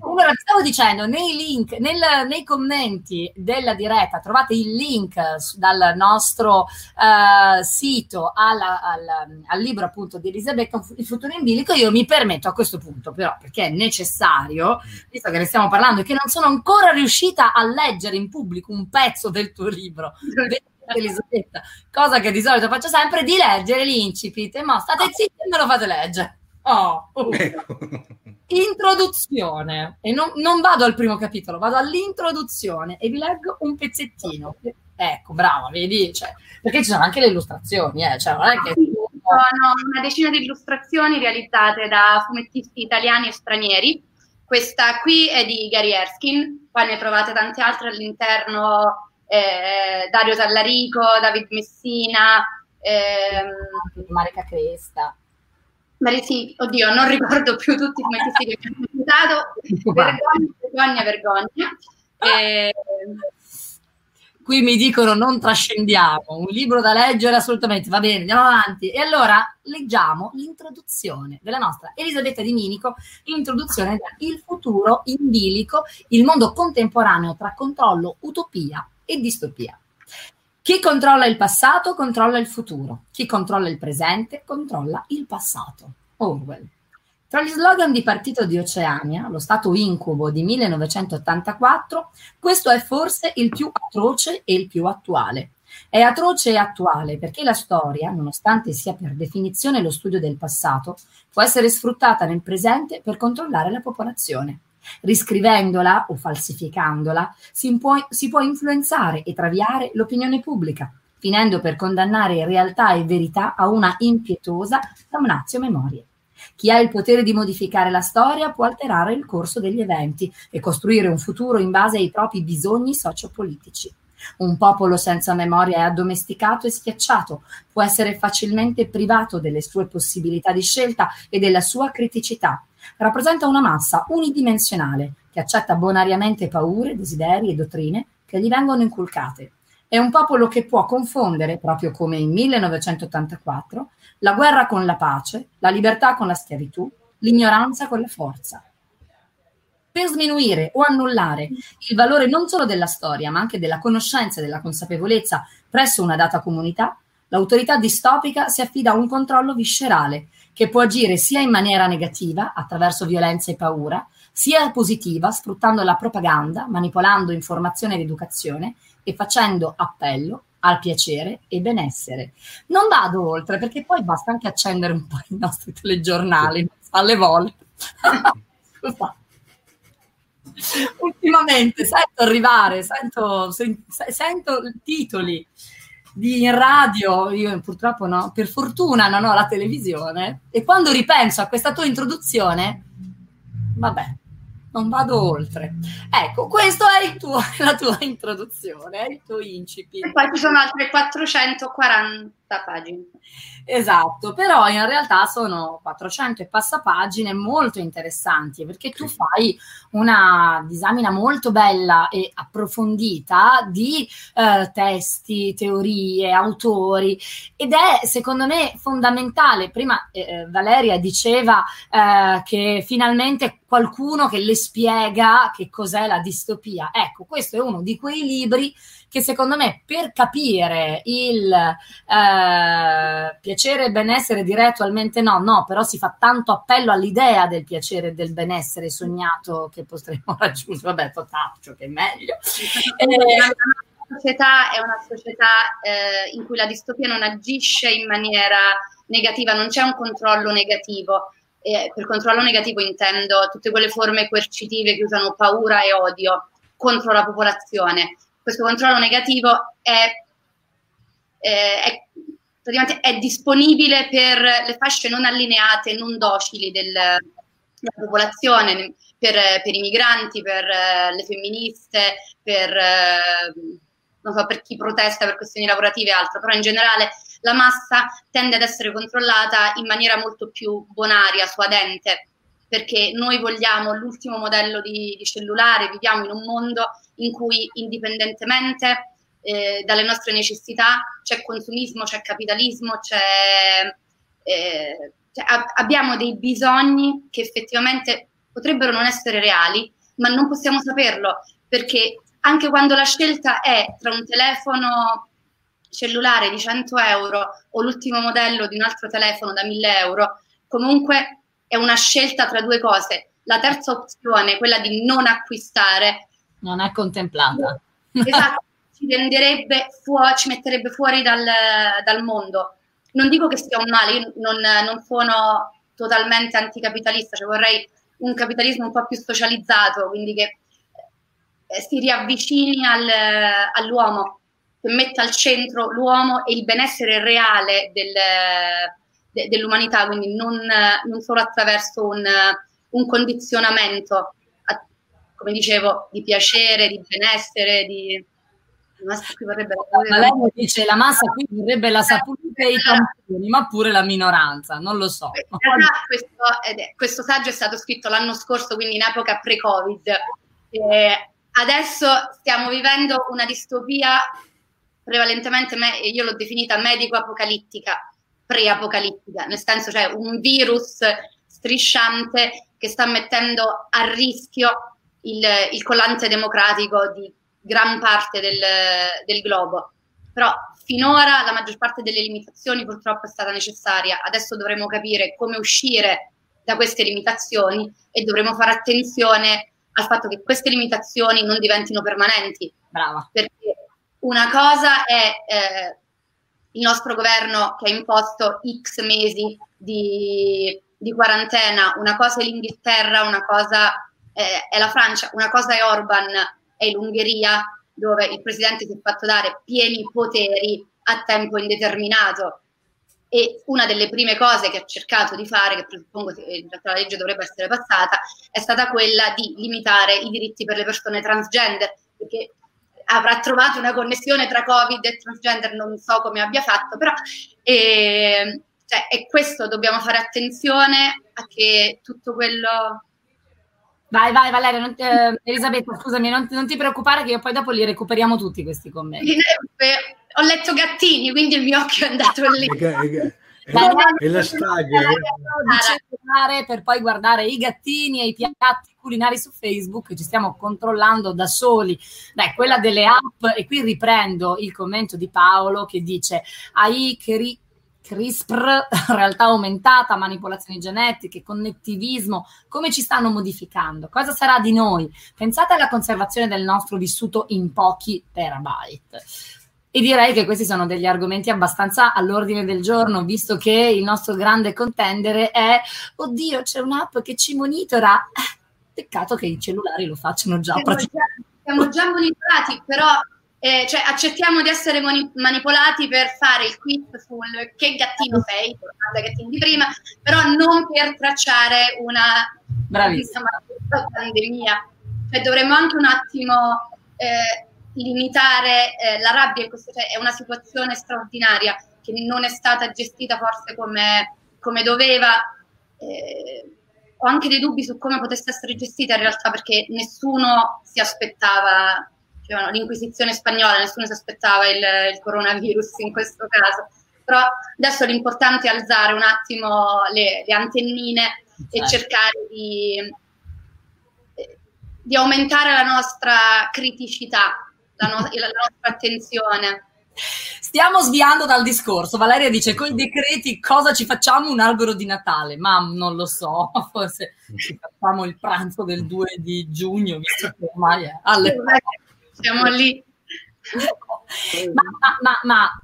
Allora, stavo dicendo, nei link, nel, nei commenti della diretta trovate il link dal nostro uh, sito alla, al, al, libro appunto di Elisabetta, Il futuro in bilico. Io mi permetto a questo punto, però, perché è necessario, visto che ne stiamo parlando e che non sono ancora riuscita a leggere in pubblico un pezzo del tuo libro. Elisabetta, cosa che di solito faccio sempre, di leggere l'incipit, ma state zitti e me lo fate leggere. Oh, oh. Ecco. Introduzione. E non, non, vado al primo capitolo, vado all'introduzione e vi leggo un pezzettino. Ecco, brava, vedi? Cioè, perché ci sono anche le illustrazioni, eh? cioè, non è che... Sono una decina di illustrazioni realizzate da fumettisti italiani e stranieri. Questa qui è di Gary Erskine, poi ne trovate tante altre all'interno, eh, Dario Tallarico, David Messina, ehm, Marica Cresta. Beh, sì, oddio, non ricordo più tutti i fumettisti che mi hanno citato. Vergogna, vergogna, vergogna. E... Qui mi dicono non trascendiamo, un libro da leggere assolutamente, va bene, andiamo avanti. E allora leggiamo l'introduzione della nostra Elisabetta Di Minico, l'introduzione da Il futuro in bilico, il mondo contemporaneo tra controllo, utopia e distopia. Chi controlla il passato controlla il futuro, chi controlla il presente controlla il passato. Orwell. Tra gli slogan di Partito di Oceania, lo Stato incubo di 1984, questo è forse il più atroce e il più attuale. È atroce e attuale perché la storia, nonostante sia per definizione lo studio del passato, può essere sfruttata nel presente per controllare la popolazione. Riscrivendola o falsificandola si può, si può influenzare e traviare l'opinione pubblica, finendo per condannare realtà e verità a una impietosa damnatio memoria. Chi ha il potere di modificare la storia può alterare il corso degli eventi e costruire un futuro in base ai propri bisogni sociopolitici. Un popolo senza memoria è addomesticato e schiacciato, può essere facilmente privato delle sue possibilità di scelta e della sua criticità. Rappresenta una massa unidimensionale che accetta bonariamente paure, desideri e dottrine che gli vengono inculcate. È un popolo che può confondere, proprio come in 1984, la guerra con la pace, la libertà con la schiavitù, l'ignoranza con la forza per sminuire o annullare il valore non solo della storia, ma anche della conoscenza e della consapevolezza presso una data comunità, l'autorità distopica si affida a un controllo viscerale che può agire sia in maniera negativa, attraverso violenza e paura, sia positiva, sfruttando la propaganda, manipolando informazione ed educazione e facendo appello al piacere e benessere. Non vado oltre perché poi basta anche accendere un po' i nostri telegiornali alle volte. Scusate ultimamente sento arrivare, sento, sen, sento titoli di in radio, io purtroppo no, per fortuna non ho la televisione, e quando ripenso a questa tua introduzione, vabbè, non vado oltre. Ecco, questa è tuo, la tua introduzione, è il tuo incipit. E poi ci sono altre 440 pagine. Esatto, però in realtà sono 400 e passapagine molto interessanti perché tu fai una disamina molto bella e approfondita di eh, testi, teorie, autori ed è secondo me fondamentale. Prima eh, eh Valeria diceva eh, che finalmente qualcuno che le spiega che cos'è la distopia. Ecco, questo è uno di quei libri che secondo me per capire il eh, piacere e benessere direi attualmente no, no, però si fa tanto appello all'idea del piacere e del benessere sognato che potremmo raggiungere, vabbè, totaccio che è meglio. La società è una società eh, in cui la distopia non agisce in maniera negativa, non c'è un controllo negativo. Eh, per controllo negativo intendo tutte quelle forme coercitive che usano paura e odio contro la popolazione questo controllo negativo è, eh, è, praticamente è disponibile per le fasce non allineate, non docili del, della popolazione, per, per, i migranti, per uh, le femministe, per, uh, so, per chi protesta per questioni lavorative e altro, però in generale la massa tende ad essere controllata in maniera molto più bonaria, suadente, perché noi vogliamo l'ultimo modello di, di cellulare, viviamo in un mondo in cui indipendentemente eh, dalle nostre necessità c'è consumismo, c'è capitalismo, c'è, eh, cioè, abbiamo dei bisogni che effettivamente potrebbero non essere reali, ma non possiamo saperlo perché anche quando la scelta è tra un telefono cellulare di 100 euro o l'ultimo modello di un altro telefono da 1000 euro, comunque è una scelta tra due cose. La terza opzione, quella di non acquistare, non è contemplata. Esatto, ci fuori, ci metterebbe fuori dal, dal, mondo. Non dico che sia un male, io non, non sono totalmente anticapitalista, cioè vorrei un capitalismo un po' più socializzato, quindi che eh, si riavvicini al, all'uomo, che metta al centro l'uomo e il benessere reale del, de, dell'umanità, quindi non, non, solo attraverso un, un condizionamento come dicevo, di piacere, di benessere, di... La massa qui vorrebbe la Valerio dice la massa qui vorrebbe la saputa e i tamponi, ma pure la minoranza, non lo so. Questo, questo, saggio è stato scritto l'anno scorso, quindi in epoca pre-Covid. E adesso stiamo vivendo una distopia prevalentemente, io l'ho definita medico-apocalittica, pre-apocalittica, nel senso cioè un virus strisciante che sta mettendo a rischio il, il collante democratico di gran parte del, del globo. Però finora la maggior parte delle limitazioni purtroppo è stata necessaria. Adesso dovremo capire come uscire da queste limitazioni e dovremo fare attenzione al fatto che queste limitazioni non diventino permanenti. Brava. Perché una cosa è eh, il nostro governo che ha imposto X mesi di, di quarantena, una cosa è l'Inghilterra, una cosa eh, è la Francia, una cosa è Orban, è l'Ungheria, dove il presidente si è fatto dare pieni poteri a tempo indeterminato. E una delle prime cose che ha cercato di fare, che presuppongo che la legge dovrebbe essere passata, è stata quella di limitare i diritti per le persone transgender, perché avrà trovato una connessione tra Covid e transgender, non so come abbia fatto, però eh, cioè, è questo, dobbiamo fare attenzione a che tutto quello Vai, vai Valeria, non, eh, Elisabetta, scusami, non, non, ti preoccupare che io poi dopo li recuperiamo tutti questi commenti. Ho letto Gattini, quindi il mio occhio è andato lì. E la stag per poi guardare i gattini e i piatti culinari su Facebook ci stiamo controllando da soli Beh, quella delle app e qui riprendo il commento di Paolo che dice ai che ri- CRISPR, realtà aumentata, manipolazioni genetiche, connettivismo, come ci stanno modificando? Cosa sarà di noi? Pensate alla conservazione del nostro vissuto in pochi terabyte. E direi che questi sono degli argomenti abbastanza all'ordine del giorno, visto che il nostro grande contendere è, oddio, c'è un'app che ci monitora. Peccato che i cellulari lo facciano già. Siamo, già, siamo già monitorati, però eh, cioè accettiamo di essere mani- manipolati per fare il quiz sul che gattino sei, tornando ai gattini di prima, però non per tracciare una Bravissima. pandemia. Cioè, dovremmo anche un attimo eh, limitare eh, la rabbia, cioè, è una situazione straordinaria che non è stata gestita forse come, come doveva. Eh, ho anche dei dubbi su come potesse essere gestita in realtà perché nessuno si aspettava dicevano l'inquisizione spagnola, nessuno si aspettava il, il, coronavirus in questo caso, però adesso l'importante è alzare un attimo le, le antennine e certo. cercare di, di, aumentare la nostra criticità, la, no, la nostra attenzione. Stiamo sviando dal discorso. Valeria dice: con i decreti cosa ci facciamo? Un albero di Natale? Ma non lo so, forse ci facciamo il pranzo del 2 di giugno, visto che ormai è alle siamo lì. ma, ma, ma, ma,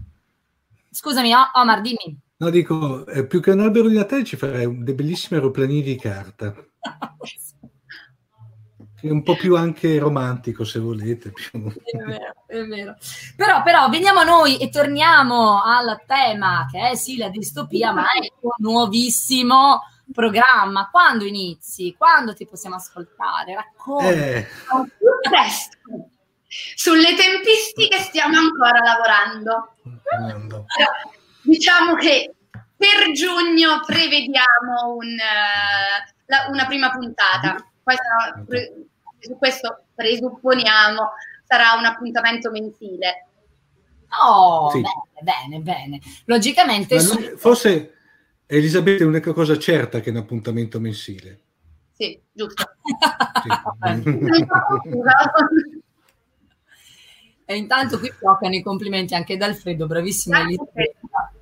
scusami, Omar, dimmi. No, dico, eh, più che un albero di Natale ci farei dei bellissimi aeroplanini di carta. È un po' più anche romantico, se volete. Più. È vero, è vero. Però, però, veniamo a noi e torniamo al tema che è sì la distopia, ma è un nuovissimo programma. Quando inizi? Quando ti possiamo ascoltare? Racconta. Eh. presto. Sulle tempistiche stiamo ancora lavorando. diciamo che per giugno prevediamo un, uh, la, una prima puntata. Poi sarà, su questo presupponiamo sarà un appuntamento mensile. Oh, sì. bene, bene, bene. Logicamente... Su... Forse Elisabetta è l'unica cosa certa che è un appuntamento mensile. Sì, giusto. sì. E intanto qui toccano i complimenti anche da Alfredo, bravissimo Elisabetta.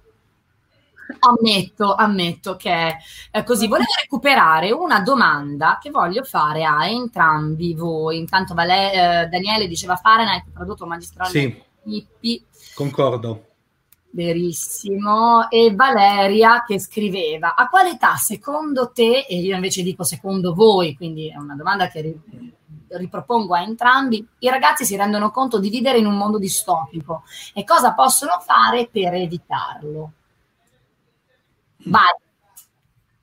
Ammetto, ammetto che è così. Volevo recuperare una domanda che voglio fare a entrambi voi. Intanto Vale- eh, Daniele diceva Fahrenheit, tradotto magistralmente. Sì, Ippi. concordo. Verissimo. E Valeria che scriveva, a quale età secondo te, e io invece dico secondo voi, quindi è una domanda che ripropongo a entrambi, i ragazzi si rendono conto di vivere in un mondo distopico e cosa possono fare per evitarlo. Vai.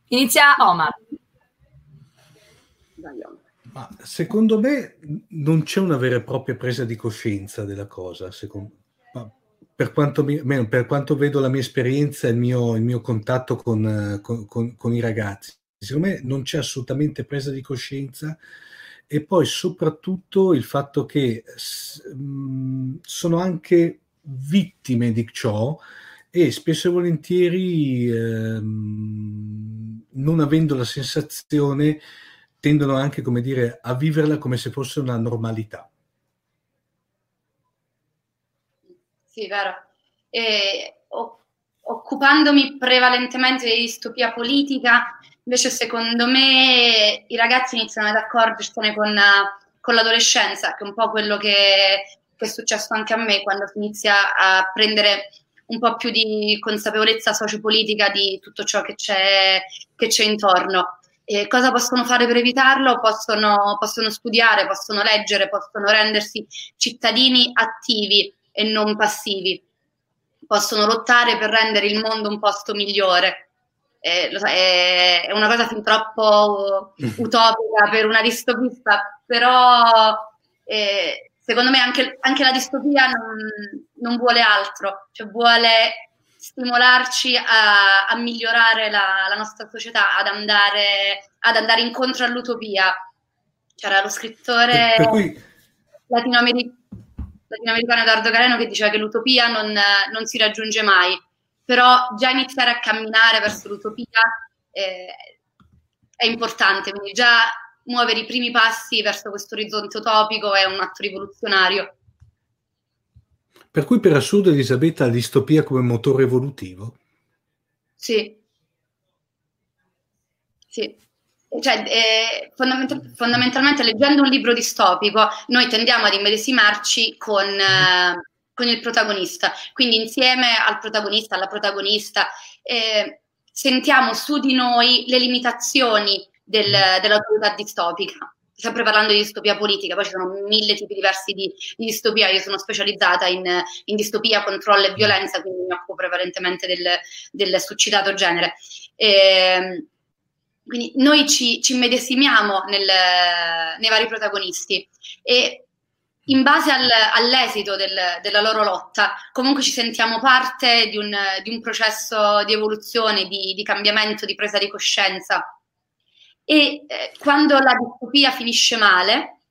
Inizia Omar. Ma secondo me non c'è una vera e propria presa di coscienza della cosa, secondo, per, quanto mi, per quanto vedo la mia esperienza il mio, il mio contatto con, con, con, con i ragazzi. Secondo me non c'è assolutamente presa di coscienza e poi soprattutto il fatto che mh, sono anche vittime di ciò e spesso e volentieri ehm, non avendo la sensazione tendono anche come dire a viverla come se fosse una normalità Sì, vero. E, occupandomi prevalentemente di distopia politica, invece secondo me i ragazzi iniziano ad accorgersene con, con l'adolescenza, che è un po' quello che, che è successo anche a me quando si inizia a prendere un po' più di consapevolezza sociopolitica di tutto ciò che c'è, che c'è intorno. E cosa possono fare per evitarlo? Possono, possono, studiare, possono leggere, possono rendersi cittadini attivi e non passivi. Possono lottare per rendere il mondo un posto migliore. Eh, è, è una cosa fin troppo utopica per una distopista, però eh, secondo me anche, anche la distopia non, non, vuole altro, cioè vuole stimolarci a, a migliorare la, la, nostra società, ad andare, ad andare, incontro all'utopia. C'era lo scrittore cui... latinoameric- latinoamericano Edoardo Galeno che diceva che l'utopia non, non, si raggiunge mai, però già iniziare a camminare verso l'utopia eh, è importante, quindi già muovere i primi passi verso questo orizzonte utopico è un atto rivoluzionario. Per cui per assurdo Elisabetta l'istopia come motore evolutivo? Sì. Sì. Cioè, eh, fondamental- fondamentalmente leggendo un libro distopico noi tendiamo ad immedesimarci con, eh, con, il protagonista, quindi insieme al protagonista, alla protagonista, eh, sentiamo su di noi le limitazioni del, mm. dell'autorità distopica. Sempre parlando di distopia politica, poi ci sono mille tipi diversi di, di distopia. Io sono specializzata in, in, distopia, controllo e violenza, quindi mi occupo prevalentemente del, del succitato genere. E, ehm, quindi noi ci, ci medesimiamo nel, nei vari protagonisti. E in base al, all'esito del, della loro lotta, comunque ci sentiamo parte di un, di un processo di evoluzione, di, di, cambiamento, di presa di coscienza. E eh, quando la distopia finisce male,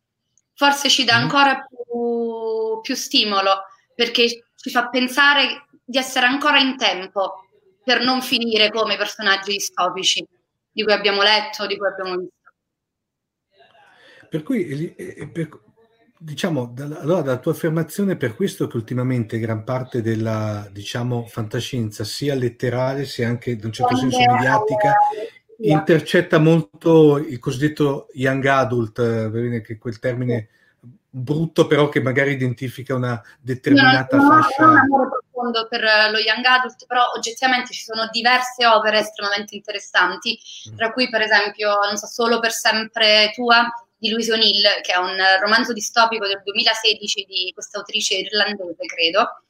forse ci dà mm-hmm. ancora più, più stimolo perché ci fa pensare di essere ancora in tempo per non finire come personaggi distopici di cui abbiamo letto, di cui abbiamo visto. Per cui, per, diciamo, da, allora dalla tua affermazione per questo che ultimamente gran parte della, diciamo, fantascienza, sia letterale sia anche in un certo senso mediatica, intercetta molto il cosiddetto young adult, eh, che è quel termine brutto però che magari identifica una determinata no, fascia. Non profondo per lo young adult, però oggettivamente ci sono diverse opere estremamente interessanti, mm. tra cui per esempio, non so, Solo per sempre tua di Louise O'Neill, che è un romanzo distopico del 2016 di questa autrice irlandese, credo,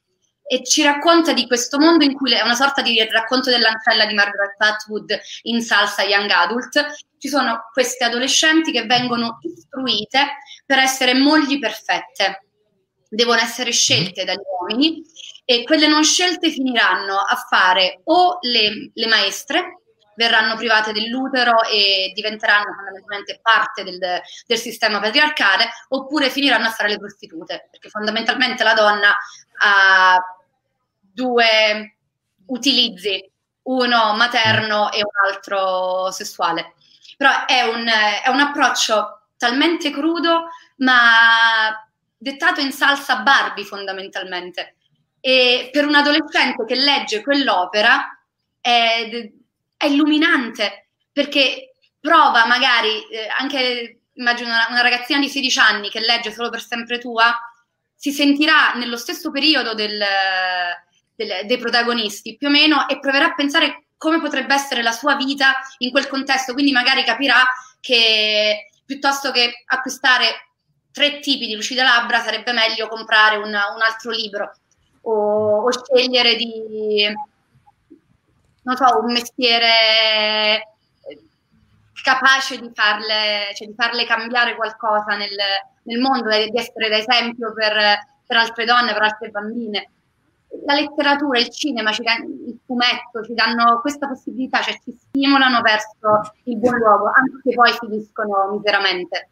e ci racconta di questo mondo in cui è una sorta di racconto dell'ancella di Margaret Atwood in salsa young adult. Ci sono queste adolescenti che vengono istruite per essere mogli perfette, devono essere scelte dagli uomini e quelle non scelte finiranno a fare o le, le maestre, verranno private dell'utero e diventeranno fondamentalmente parte del, del, sistema patriarcale, oppure finiranno a fare le prostitute, perché fondamentalmente la donna ha due utilizzi, uno materno e un altro sessuale. Però è un, è un approccio talmente crudo, ma dettato in salsa Barbie fondamentalmente. E per un adolescente che legge quell'opera è, è illuminante perché prova magari eh, anche immagino una, una, ragazzina di 16 anni che legge solo per sempre tua si sentirà nello stesso periodo del, del, dei protagonisti più o meno e proverà a pensare come potrebbe essere la sua vita in quel contesto. Quindi magari capirà che piuttosto che acquistare tre tipi di lucide labbra sarebbe meglio comprare un, un altro libro o, o, scegliere di non so un mestiere capace di farle, cioè di farle cambiare qualcosa nel, nel mondo, di essere d'esempio per, per altre donne, per altre bambine. La letteratura, il cinema, il fumetto ci danno questa possibilità, cioè ci stimolano verso il buon luogo, anche se poi finiscono miseramente.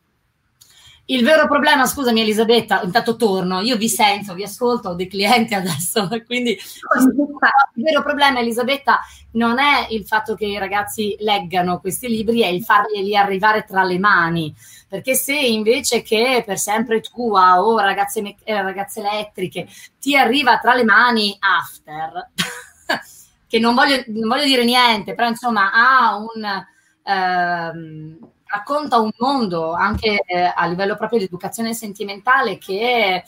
Il vero problema, scusami Elisabetta, intanto torno, io vi sento, vi ascolto, ho dei clienti adesso, quindi il vero problema Elisabetta non è il fatto che i ragazzi leggano questi libri, è il farglieli arrivare tra le mani, perché se invece che per sempre tua o ragazze, me- eh, ragazze elettriche ti arriva tra le mani After, che non voglio, non voglio, dire niente, però insomma ha un... Ehm, racconta un mondo anche eh, a livello proprio di educazione sentimentale che eh,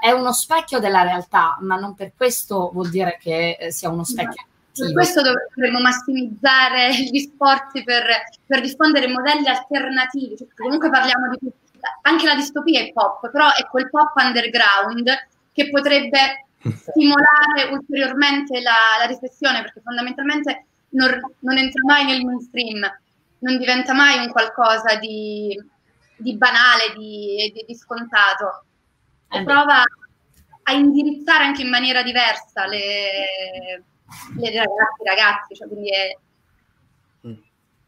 è uno specchio della realtà, ma non per questo vuol dire che eh, sia uno specchio. Per questo dovremmo massimizzare gli sforzi per, per diffondere modelli alternativi, cioè, comunque parliamo di anche la distopia è pop, però è quel pop underground che potrebbe stimolare ulteriormente la, la riflessione, perché fondamentalmente non, non entra mai nel mainstream non diventa mai un qualcosa di, di banale, di, di, di scontato. E eh prova a indirizzare anche in maniera diversa le, le ragazze ragazzi. Cioè quindi è, mm.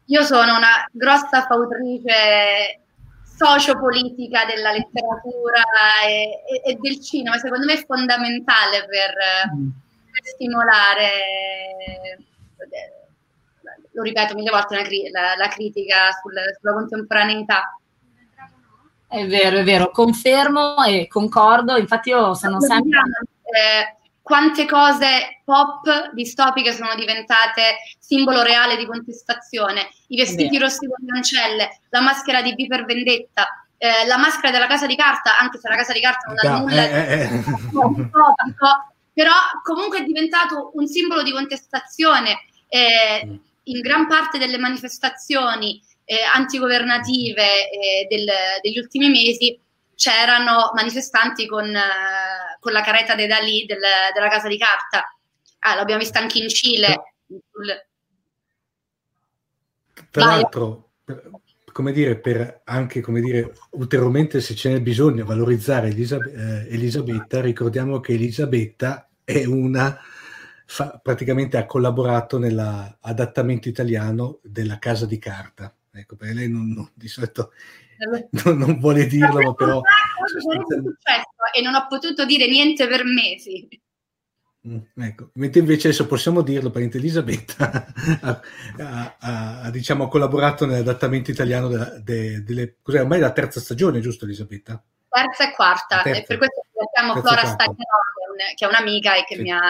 io sono una grossa fautrice sociopolitica della letteratura e, e, e, del cinema, secondo me è fondamentale per, mm. per stimolare lo ripeto mille volte, la, la critica sul, sulla contemporaneità. È vero, è vero, confermo e concordo, infatti io sono sempre... Eh, quante cose pop distopiche sono diventate simbolo reale di contestazione, i vestiti rossi con le ancelle, la maschera di B per vendetta, eh, la maschera della casa di carta, anche se la casa di carta non ha nulla eh, eh, eh. però comunque è diventato un simbolo di contestazione. Eh, mm in gran parte delle manifestazioni eh, antigovernative eh, del, degli ultimi mesi c'erano manifestanti con, eh, con la careta dei Dalì del, della Casa di Carta. Ah, l'abbiamo vista anche in Cile. Tra l'altro, come dire, per anche come dire, ulteriormente se ce n'è bisogno valorizzare eh, Elisabetta, ricordiamo che Elisabetta è una fa, praticamente ha collaborato nell'adattamento italiano della Casa di Carta. Ecco, perché lei non, non, di solito non, non vuole dirlo, ma però... E non ho potuto dire niente per mesi. Mm, ecco, mentre invece adesso possiamo dirlo, parente Elisabetta ha, ha, ha, ha diciamo, collaborato nell'adattamento italiano della, de, delle, cos'è, ormai la terza stagione, giusto Elisabetta? Terza e quarta, terza. e per questo chiamo Flora Stagliano, che è un'amica e che sì. mi ha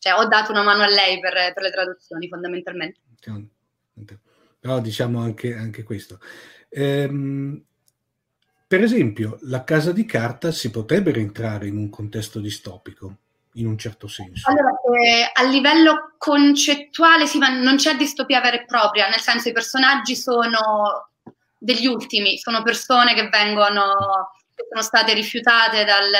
cioè ho dato una mano a lei per, per le traduzioni fondamentalmente. Però diciamo anche, anche questo. Ehm, per esempio, la casa di carta si potrebbe rientrare in un contesto distopico, in un certo senso. Allora, eh, a livello concettuale sì, ma non c'è distopia vera e propria, nel senso i personaggi sono degli ultimi, sono persone che vengono, che sono state rifiutate dal,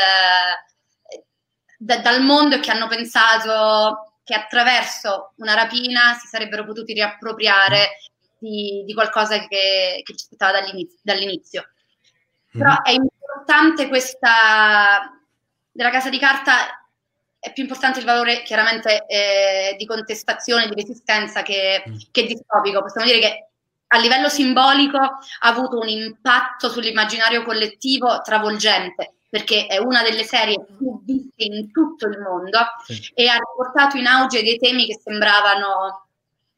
da, dal mondo e che hanno pensato che attraverso una rapina si sarebbero potuti riappropriare di, di qualcosa che, che, ci aspettava dall'inizio. dall'inizio. Però mm. è importante questa della casa di carta è più importante il valore chiaramente eh, di contestazione, di resistenza che, mm. che distopico. Possiamo dire che a livello simbolico ha avuto un impatto sull'immaginario collettivo travolgente perché è una delle serie più viste in tutto il mondo sì. e ha riportato in auge dei temi che sembravano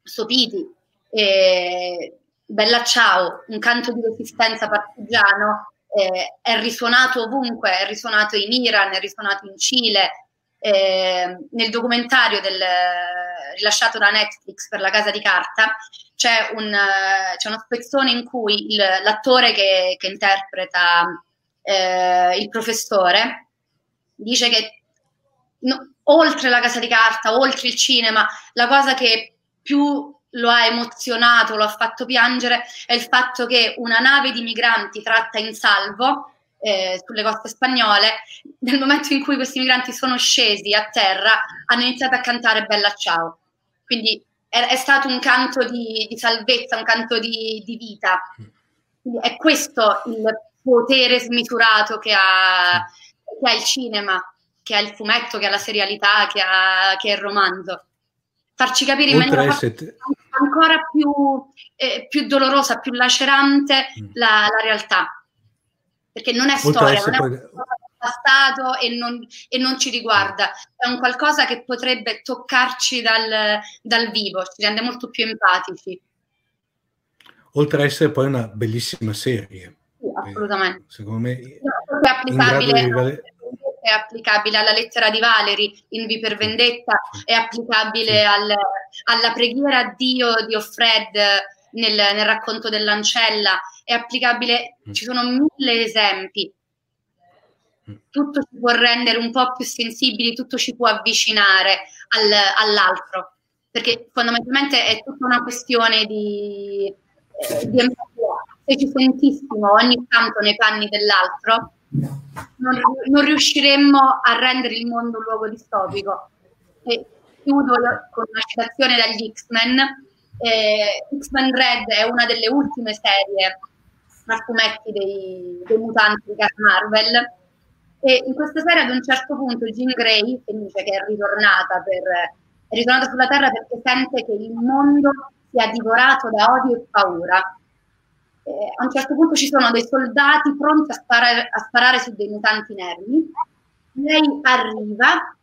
sopiti. E Bella Ciao, un canto di resistenza partigiano, eh, è risuonato ovunque, è risuonato in Iran, è risuonato in Cile. Eh, nel documentario del, rilasciato da Netflix per la Casa di Carta c'è, un, c'è uno spezzone in cui il, l'attore che, che interpreta eh, il professore, dice che no, oltre la casa di carta, oltre il cinema, la cosa che più lo ha emozionato, lo ha fatto piangere, è il fatto che una nave di migranti tratta in salvo eh, sulle coste spagnole, nel momento in cui questi migranti sono scesi a terra, hanno iniziato a cantare Bella Ciao. Quindi è, è stato un canto di, di, salvezza, un canto di, di vita. Quindi è questo il potere smisurato che ha, che ha, il cinema, che ha il fumetto, che ha la serialità, che ha, che ha il romanzo. Farci capire in maniera essere... ancora più, eh, più, dolorosa, più lacerante mm. la, la realtà. perché non è storia, non è passato e non, e non, ci riguarda, è un qualcosa che potrebbe toccarci dal, dal vivo, ci rende molto più empatici. Oltre a essere poi una bellissima serie. Sì, assolutamente. Secondo me è applicabile è applicabile alla lettera di Valeri in Vi per Vendetta, è applicabile al, alla preghiera a Dio di Offred nel, nel racconto dell'ancella, è applicabile, mm. ci sono mille esempi. Mm. Tutto ci può rendere un po' più sensibili, tutto ci può avvicinare al, all'altro, perché fondamentalmente è tutta una questione di, eh, di ci sentissimo ogni tanto nei panni dell'altro, non, non riusciremmo a rendere il mondo un luogo distopico. E chiudo con una citazione dagli X-Men. Eh, X-Men Red è una delle ultime serie a fumetti dei, dei mutanti di Cat Marvel. E in questa serie ad un certo punto Jean Grey, che dice che è ritornata, per, è ritornata sulla Terra perché sente che il mondo sia divorato da odio e paura eh, a un certo punto ci sono dei soldati pronti a sparare, a sparare su dei mutanti nervi. Lei arriva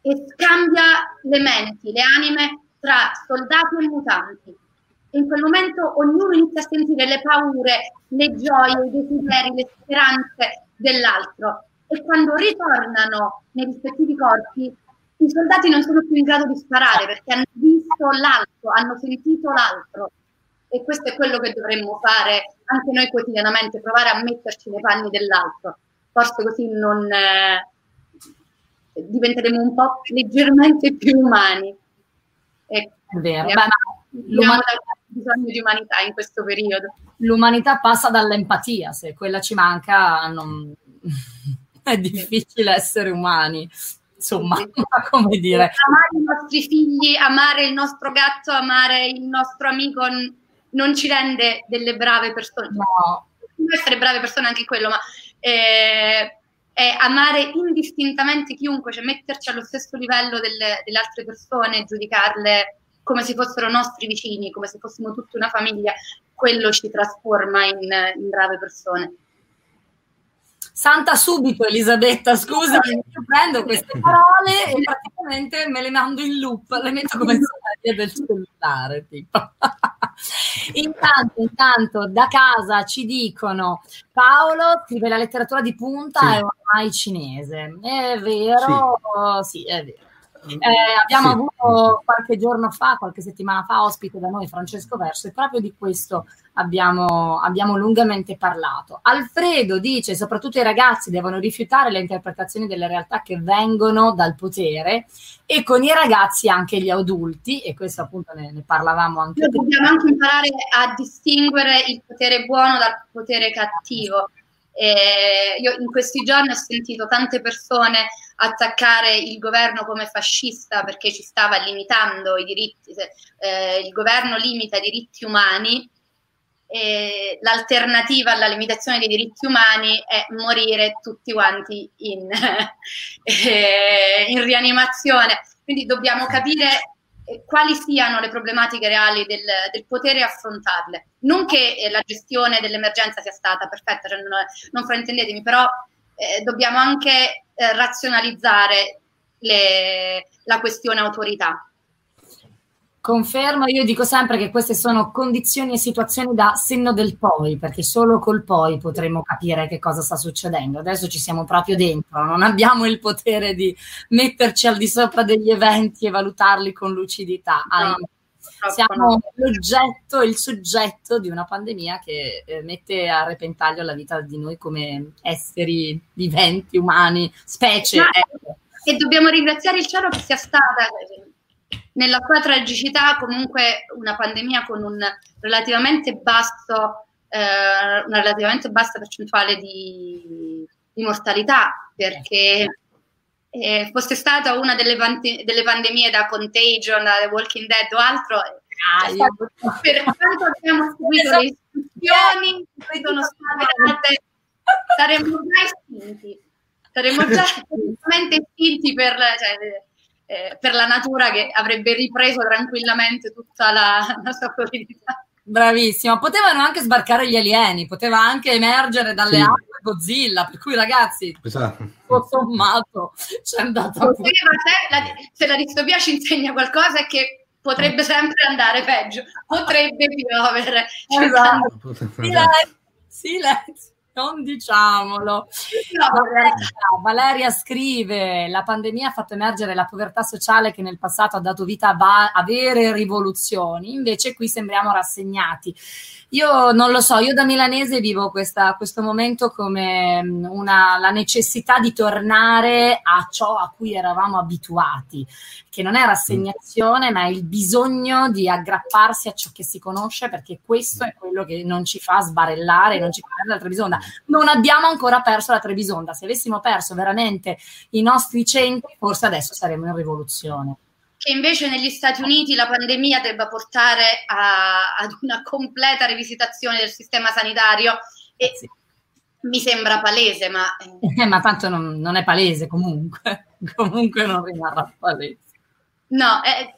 e scambia le menti, le anime tra soldati e mutanti. E in quel momento ognuno inizia a sentire le paure, le gioie, i desideri, le speranze dell'altro. E quando ritornano nei rispettivi corpi, i soldati non sono più in grado di sparare perché hanno visto l'altro, hanno sentito l'altro e questo è quello che dovremmo fare anche noi quotidianamente, provare a metterci nei panni dell'altro. Forse così non eh, diventeremo un po' leggermente più umani. Ecco, è vero. Abbiamo bisogno di umanità in questo periodo. L'umanità passa dall'empatia, se quella ci manca non... è difficile essere umani insomma, come dire. Amare i nostri figli, amare il nostro gatto, amare il nostro amico non ci rende delle brave persone. No. Non essere brave persone anche quello, ma eh, è amare indistintamente chiunque, cioè metterci allo stesso livello delle, delle altre persone, giudicarle come se fossero nostri vicini, come se fossimo tutta una famiglia, quello ci trasforma in, in brave persone. Santa subito Elisabetta, scusami, io prendo queste parole e praticamente me le mando in loop, le metto come serie del cellulare, tipo. intanto, intanto da casa ci dicono Paolo scrive la letteratura di punta sì. è ormai cinese. È vero? Sì, sì è vero. Eh, abbiamo sì. avuto qualche giorno fa, qualche settimana fa, ospite da noi Francesco Verso e proprio di questo abbiamo, abbiamo, lungamente parlato. Alfredo dice soprattutto i ragazzi devono rifiutare le interpretazioni delle realtà che vengono dal potere e con i ragazzi anche gli adulti, e questo appunto ne, ne parlavamo anche prima. Dobbiamo anche imparare a distinguere il potere buono dal potere cattivo. Eh, io in questi giorni ho sentito tante persone attaccare il governo come fascista perché ci stava limitando i diritti, eh, il governo limita i diritti umani e l'alternativa alla limitazione dei diritti umani è morire tutti quanti in, eh, in rianimazione. Quindi dobbiamo capire quali siano le problematiche reali del, del potere e affrontarle. Non che eh, la gestione dell'emergenza sia stata perfetta, cioè non, non fraintendetemi, però eh, dobbiamo anche eh, razionalizzare le, la questione autorità. Confermo, io dico sempre che queste sono condizioni e situazioni da senno del poi, perché solo col poi potremo capire che cosa sta succedendo. Adesso ci siamo proprio dentro, non abbiamo il potere di metterci al di sopra degli eventi e valutarli con lucidità. No, siamo l'oggetto, il soggetto di una pandemia che eh, mette a repentaglio la vita di noi come esseri viventi, umani, specie. Ecco. E dobbiamo ringraziare il cielo che sia stata nella sua tragicità comunque una pandemia con un relativamente basso, eh, una relativamente bassa percentuale di, di mortalità, perché eh, fosse stata una delle, pante- delle, pandemie da Contagion, da The Walking Dead o altro, ah, per quanto abbiamo seguito le istruzioni, sono state, saremmo già estinti, saremmo già assolutamente estinti per... Cioè, eh, per la natura che avrebbe ripreso tranquillamente tutta la, la sua quotidianità. Bravissimo, potevano anche sbarcare gli alieni, poteva anche emergere dalle sì. acque Godzilla, per cui ragazzi, esatto. tutto sommato c'è andato se la, se la distopia ci insegna qualcosa è che potrebbe sempre andare peggio, potrebbe piovere. Esatto. Silenzio, silenzio non diciamolo. No, Valeria, Valeria, scrive: La pandemia ha fatto emergere la povertà sociale che nel passato ha dato vita a, va- a vere rivoluzioni. Invece, qui sembriamo rassegnati. Io non lo so, io da milanese vivo questa, questo momento come mm, una, la necessità di tornare a ciò a cui eravamo abituati, che non è rassegnazione, ma è il bisogno di aggrapparsi a ciò che si conosce, perché questo è quello che non ci fa sbarellare, non ci fa la Trebisonda. Non abbiamo ancora perso la Trebisonda. Se avessimo perso veramente i nostri centri, forse adesso saremmo in rivoluzione che invece negli Stati Uniti la pandemia debba portare a, ad una completa rivisitazione del sistema sanitario e sì. mi sembra palese, ma... Eh, ma tanto non, non, è palese comunque, comunque non rimarrà palese. No, è,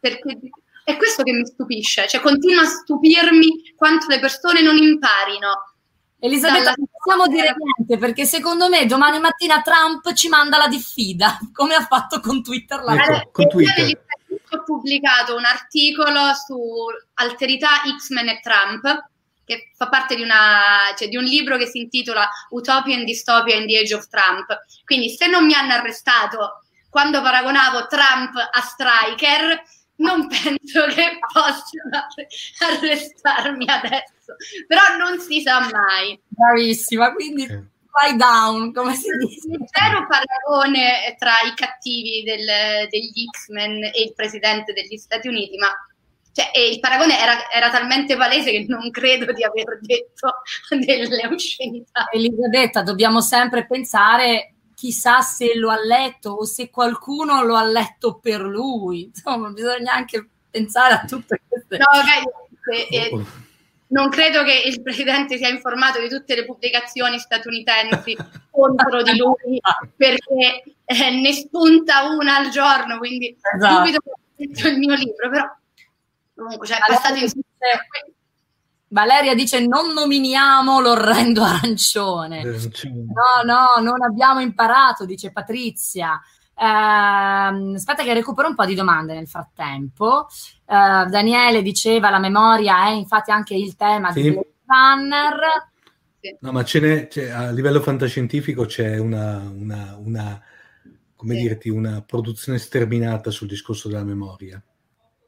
perché è questo che mi stupisce, cioè continua a stupirmi quanto le persone non imparino Elisabetta, non possiamo dire niente perché secondo me domani mattina Trump ci manda la diffida, come ha fatto con Twitter. La ecco, con Twitter. Ho pubblicato un articolo su alterità X-Men e Trump, che fa parte di, una, cioè, di, un libro che si intitola Utopia and Dystopia in the Age of Trump. Quindi se non mi hanno arrestato quando paragonavo Trump a Striker, non penso che possano arrestarmi adesso però non si sa mai. Bravissima, quindi fly down, come si dice. Zero paragone tra i cattivi del, degli X-Men e il presidente degli Stati Uniti, ma cioè, il paragone era, era, talmente palese che non credo di aver detto delle oscenità. Elisabetta, dobbiamo sempre pensare chissà se lo ha letto o se qualcuno lo ha letto per lui. Insomma, bisogna anche pensare a tutte queste cose. No, eh, eh, non credo che il presidente sia informato di tutte le pubblicazioni statunitensi contro di lui perché eh, ne spunta una al giorno, quindi esatto. subito ho scritto il mio libro, però comunque cioè, Valeria, passato in... dice, Valeria dice non nominiamo l'orrendo arancione. No, no, non abbiamo imparato, dice Patrizia. Eh, aspetta che recupero un po' di domande nel frattempo. Uh, Daniele diceva la memoria è infatti anche il tema sì. di Blade Runner. No, ma ce n'è, c'è, a livello fantascientifico c'è una, una, una come sì. dirti, una produzione sterminata sul discorso della memoria.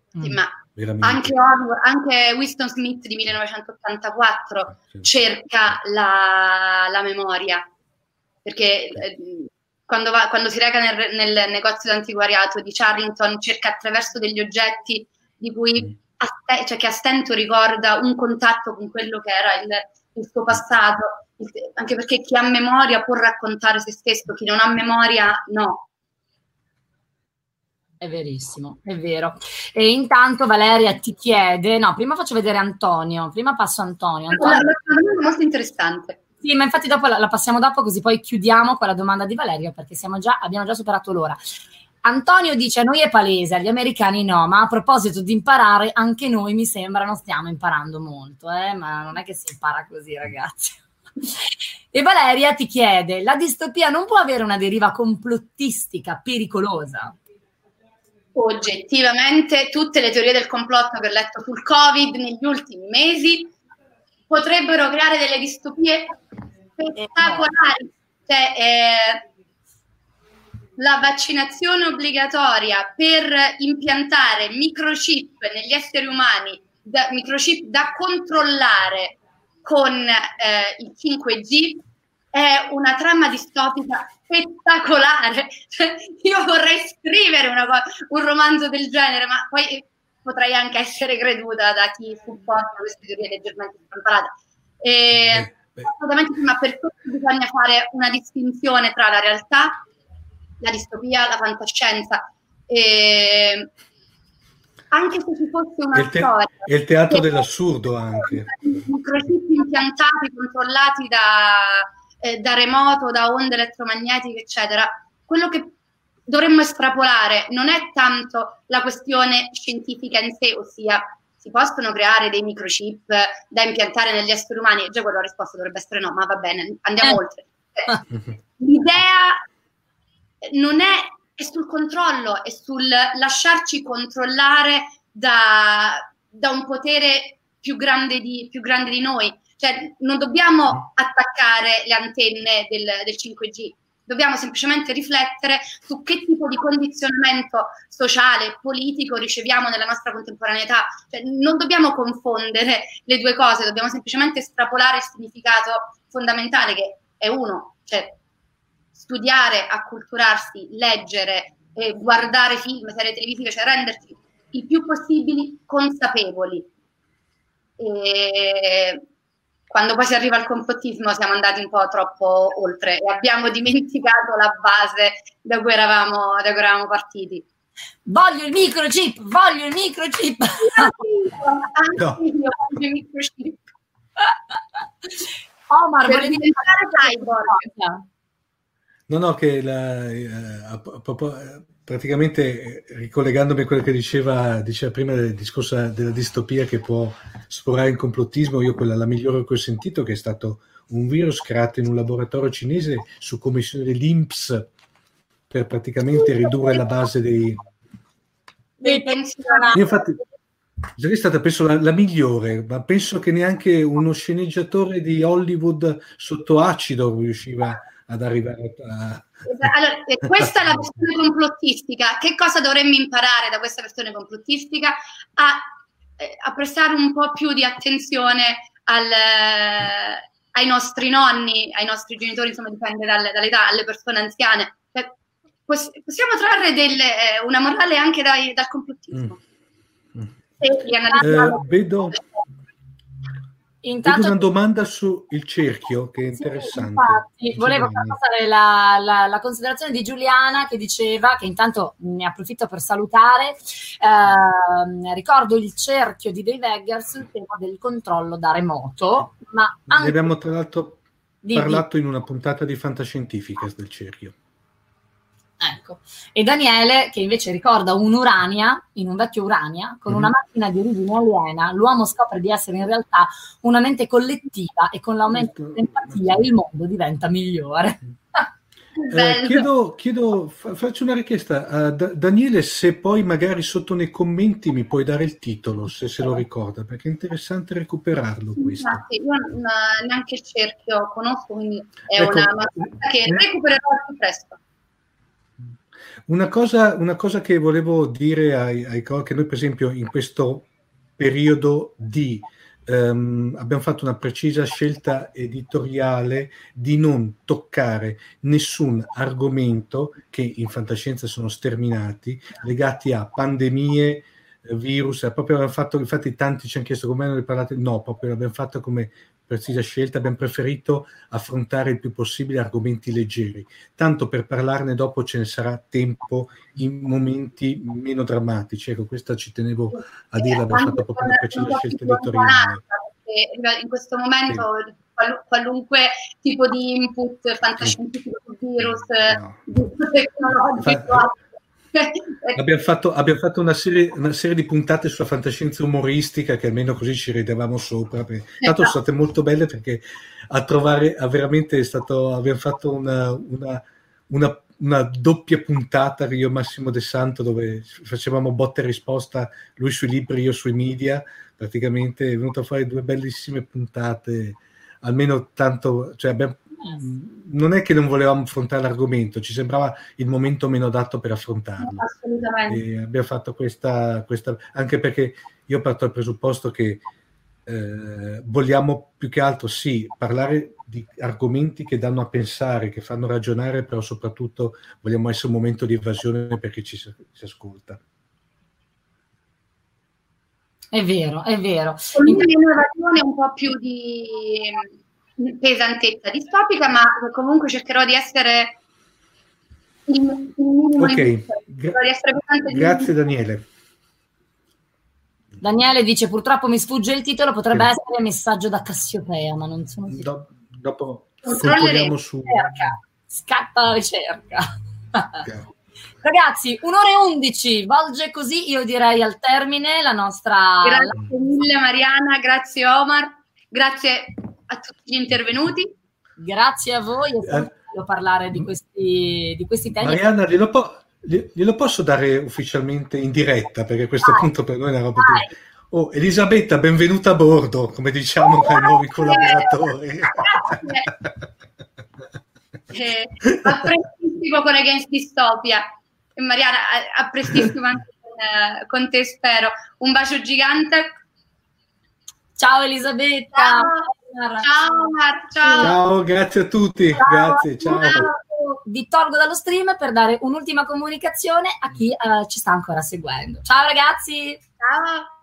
Sì, ma anche, anche, Winston Smith di 1984 ah, sì. cerca la, la, memoria, perché eh, quando, va, quando, si reca nel, nel negozio d'antiquariato di Charrington cerca attraverso degli oggetti di cui mm. a, cioè che a stento ricorda un contatto con quello che era il, il suo passato, anche perché chi ha memoria può raccontare se stesso, chi non ha memoria no. È verissimo, è vero. E intanto Valeria ti chiede, no, prima faccio vedere Antonio, prima passo Antonio. Antonio. È molto interessante. Sì, ma infatti dopo la, la, passiamo dopo così poi chiudiamo con la domanda di Valerio perché già, abbiamo già superato l'ora. Antonio dice a noi è palese, agli americani no, ma a proposito di imparare, anche noi mi sembra non stiamo imparando molto, eh? ma non è che si impara così ragazzi. E Valeria ti chiede, la distopia non può avere una deriva complottistica pericolosa? Oggettivamente tutte le teorie del complotto che ho letto sul Covid negli ultimi mesi potrebbero creare delle distopie spettacolari. Cioè, eh, la vaccinazione obbligatoria per impiantare microchip negli esseri umani, da, microchip da controllare con eh, il 5G, è una trama distopica spettacolare. Cioè, io vorrei scrivere una, un romanzo del genere, ma poi potrei anche essere creduta da chi supporta queste teorie leggermente strampalate. E, assolutamente sì, ma per questo bisogna fare una distinzione tra la realtà la distopia, la fantascienza. E anche se ci fosse una il te- storia. E il teatro dell'assurdo anche. Microchip impiantati, controllati da, eh, da remoto, da onde elettromagnetiche, eccetera. Quello che dovremmo estrapolare non è tanto la questione scientifica in sé, ossia si possono creare dei microchip da impiantare negli esseri umani? Già quello la risposta dovrebbe essere no, ma va bene, andiamo Eh. oltre. L'idea non è, è sul controllo, è sul lasciarci controllare da, da un potere più grande, di, più grande di noi. Cioè, non dobbiamo attaccare le antenne del, del 5G, dobbiamo semplicemente riflettere su che tipo di condizionamento sociale, politico riceviamo nella nostra contemporaneità. Cioè, non dobbiamo confondere le due cose, dobbiamo semplicemente estrapolare il significato fondamentale che è uno, cioè studiare, acculturarsi, leggere, eh, guardare film, serie televisive, cioè rendersi il più possibili consapevoli. E quando poi si arriva al complottismo siamo andati un po' troppo oltre e abbiamo dimenticato la base da cui eravamo, da cui eravamo partiti. Voglio il microchip, voglio il microchip. Anche No. io voglio i microchip. Omar, Per volevi diventare cyborg. No, no, che la, eh, a- a- eh, praticamente eh, ricollegandomi a quello che diceva, diceva prima del discorso della distopia che può sporare in complottismo, io quella la migliore che ho sentito che è stato un virus creato in un laboratorio cinese su commissione dell'INPS per praticamente ridurre la base dei... Dei pensionati. Io infatti, è stata penso la, la migliore, ma penso che neanche uno sceneggiatore di Hollywood sotto acido riusciva ad arrivare a... Allora, eh, questa è la versione complottistica. Che cosa dovremmo imparare da questa versione complottistica? A, eh, a prestare un po' più di attenzione al, eh, ai nostri nonni, ai nostri genitori, insomma dipende dalle- dall'età, alle persone anziane. Poss- possiamo trarre del, eh, una morale anche dai- dal complottismo. Mm. Eh, vedo, vedo Intanto una domanda sul cerchio che è Sì, interessante. infatti, volevo far passare la, la- la considerazione di Giuliana che diceva che intanto ne approfitto per salutare. ehm, ricordo il cerchio di Dave Eggers sul tema del controllo da remoto, ma Ne anche abbiamo tra l'altro parlato in una puntata di Fantascientificas del cerchio. Ecco. E Daniele, che invece ricorda un'Urania, in un vecchio Urania, con una Mhm. macchina di origine aliena, l'uomo scopre di essere in realtà una mente collettiva e con l'aumento dell'empatia il mondo diventa migliore. Eh, chiedo, chiedo- fa- faccio una richiesta a Da- Daniele se poi magari sotto nei commenti mi puoi dare il titolo, se se lo ricorda, perché è interessante recuperarlo questo. Infatti, io non- neanche il cerchio conosco, quindi è Ecco, una che un- recupererò più presto. Una cosa, una cosa che volevo dire ai, ai che noi per esempio in questo periodo di ehm, abbiamo fatto una precisa scelta editoriale di non toccare nessun argomento che in fantascienza sono sterminati legati a pandemie, eh, virus, proprio abbiamo fatto, infatti tanti ci hanno chiesto come ne parlate, no, proprio l'abbiamo fatto come precisa scelta, abbiamo preferito affrontare il più possibile argomenti leggeri, tanto per parlarne dopo ce ne sarà tempo in momenti meno drammatici. Ecco, questa ci tenevo a dirla, abbiamo fatto proprio una precisa scelta editoriale. perché In questo momento qual- qualunque tipo di input fantascientifico virus, No. tecnologico, Infatti- Abbiamo fatto, abbiamo fatto una, serie, una serie di puntate sulla fantascienza umoristica che almeno così ci ridevamo sopra. perché- Tanto sono state molto belle perché a trovare, a veramente è stato, abbiamo fatto una, una, una, una doppia puntata io e Massimo De Santo dove facevamo botta e risposta, lui sui libri, io sui media, praticamente è venuto a fare due bellissime puntate, almeno tanto, cioè abbiamo non è che non volevamo affrontare l'argomento, ci sembrava il momento meno adatto per affrontarlo. assolutamente. E abbiamo fatto questa, questa, anche perché io parto dal presupposto che eh, vogliamo più che altro sì parlare di argomenti che danno a pensare, che fanno ragionare, però soprattutto vogliamo essere un momento di evasione per chi ci, ci ascolta. È vero, è vero. Con un'innovazione un po' più di mm, pesantezza distopica, ma comunque cercherò di essere il, minimo Ok, in- gra- grazie. Daniele. Daniele dice purtroppo mi sfugge il titolo, potrebbe Sì. essere messaggio da Cassiopea, ma non sono sicura. Do- dopo controlliamo su... Ricerca. Scatta la ricerca. Ragazzi, un'ora e undici, volge così, io direi al termine la nostra... Grazie mille Mariana, grazie Omar, grazie a tutti gli intervenuti. Grazie a voi, è sempre bello parlare di questi, di questi temi. Mariana, glielo, po- glielo, posso dare ufficialmente in diretta, perché a questo Vai. punto per noi è una roba più... Oh, Elisabetta, benvenuta a bordo, come diciamo ai nuovi collaboratori. eh, a prestissimo con Against Dystopia. E Mariana, a, a prestissimo anche con, eh, con, te, spero. Un bacio gigante. Ciao Elisabetta. Ciao, ciao, Mar, ciao. ciao. grazie a tutti. Ciao. Grazie, ciao. Vi tolgo dallo stream per dare un'ultima comunicazione a chi uh, ci sta ancora seguendo. Ciao ragazzi. Ciao.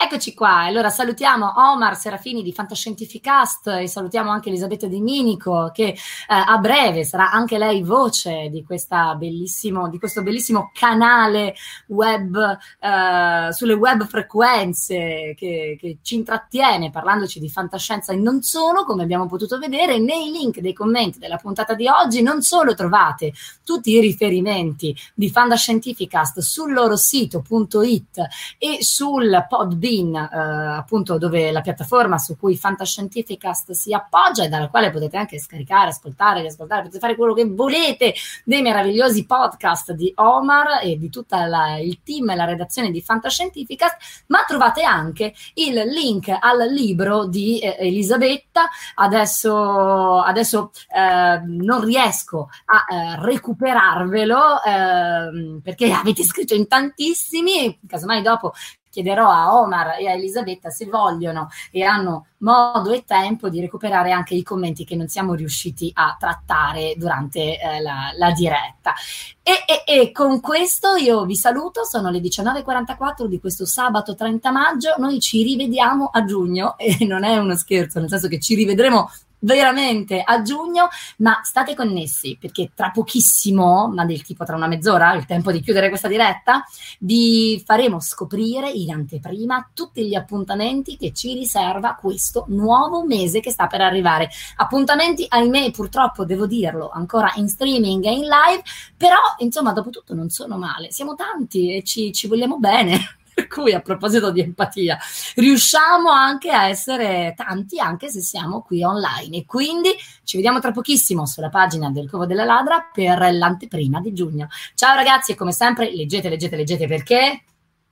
Eccoci qua, allora salutiamo Omar Serafini di Fantascientificast e salutiamo anche Elisabetta Di Minico che eh, a breve sarà anche lei voce di, di questo bellissimo canale web eh, sulle web frequenze che, che, ci intrattiene parlandoci di fantascienza e non solo, come abbiamo potuto vedere. Nei link dei commenti della puntata di oggi, non solo trovate tutti i riferimenti di Fantascientificast sul loro sito.it e sul podbean Bean, eh, appunto dove la piattaforma su cui Fantascientificast si appoggia e dalla quale potete anche scaricare, ascoltare, riascoltare, potete fare quello che volete dei meravigliosi podcast di Omar e di tutto il team e la redazione di Fantascientificast, ma trovate anche il link al libro di eh, Elisabetta. Adesso, adesso eh, non riesco a eh, recuperarvelo ehm, perché avete scritto in tantissimi, casomai dopo chiederò a Omar e a Elisabetta se vogliono e hanno modo e tempo di recuperare anche i commenti che non siamo riusciti a trattare durante eh, la, la, diretta. E, e, e, con questo io vi saluto, sono le 19.44 di questo sabato 30 maggio, noi ci rivediamo a giugno e non è uno scherzo, nel senso che ci rivedremo veramente a giugno, ma state connessi perché tra pochissimo, ma del tipo tra una mezz'ora, il tempo di chiudere questa diretta, vi faremo scoprire in anteprima tutti gli appuntamenti che ci riserva questo nuovo mese che sta per arrivare. Appuntamenti, ahimè, purtroppo devo dirlo, ancora in streaming e in live, però insomma, dopo tutto non sono male. Siamo tanti e ci, ci vogliamo bene. Per cui, a proposito di empatia, riusciamo anche a essere tanti, anche se siamo qui online. E quindi ci vediamo tra pochissimo sulla pagina del Covo della Ladra per l'anteprima di giugno. Ciao ragazzi, e come sempre, leggete, leggete, leggete perché?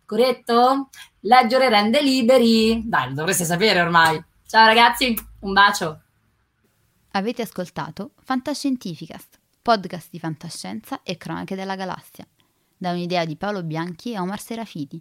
Corretto? Leggere rende liberi. Dai, lo dovreste sapere ormai. Ciao ragazzi, un bacio. Avete ascoltato Fantascientificast, podcast di fantascienza e cronache della galassia, da un'idea di Paolo Bianchi e Omar Serafiti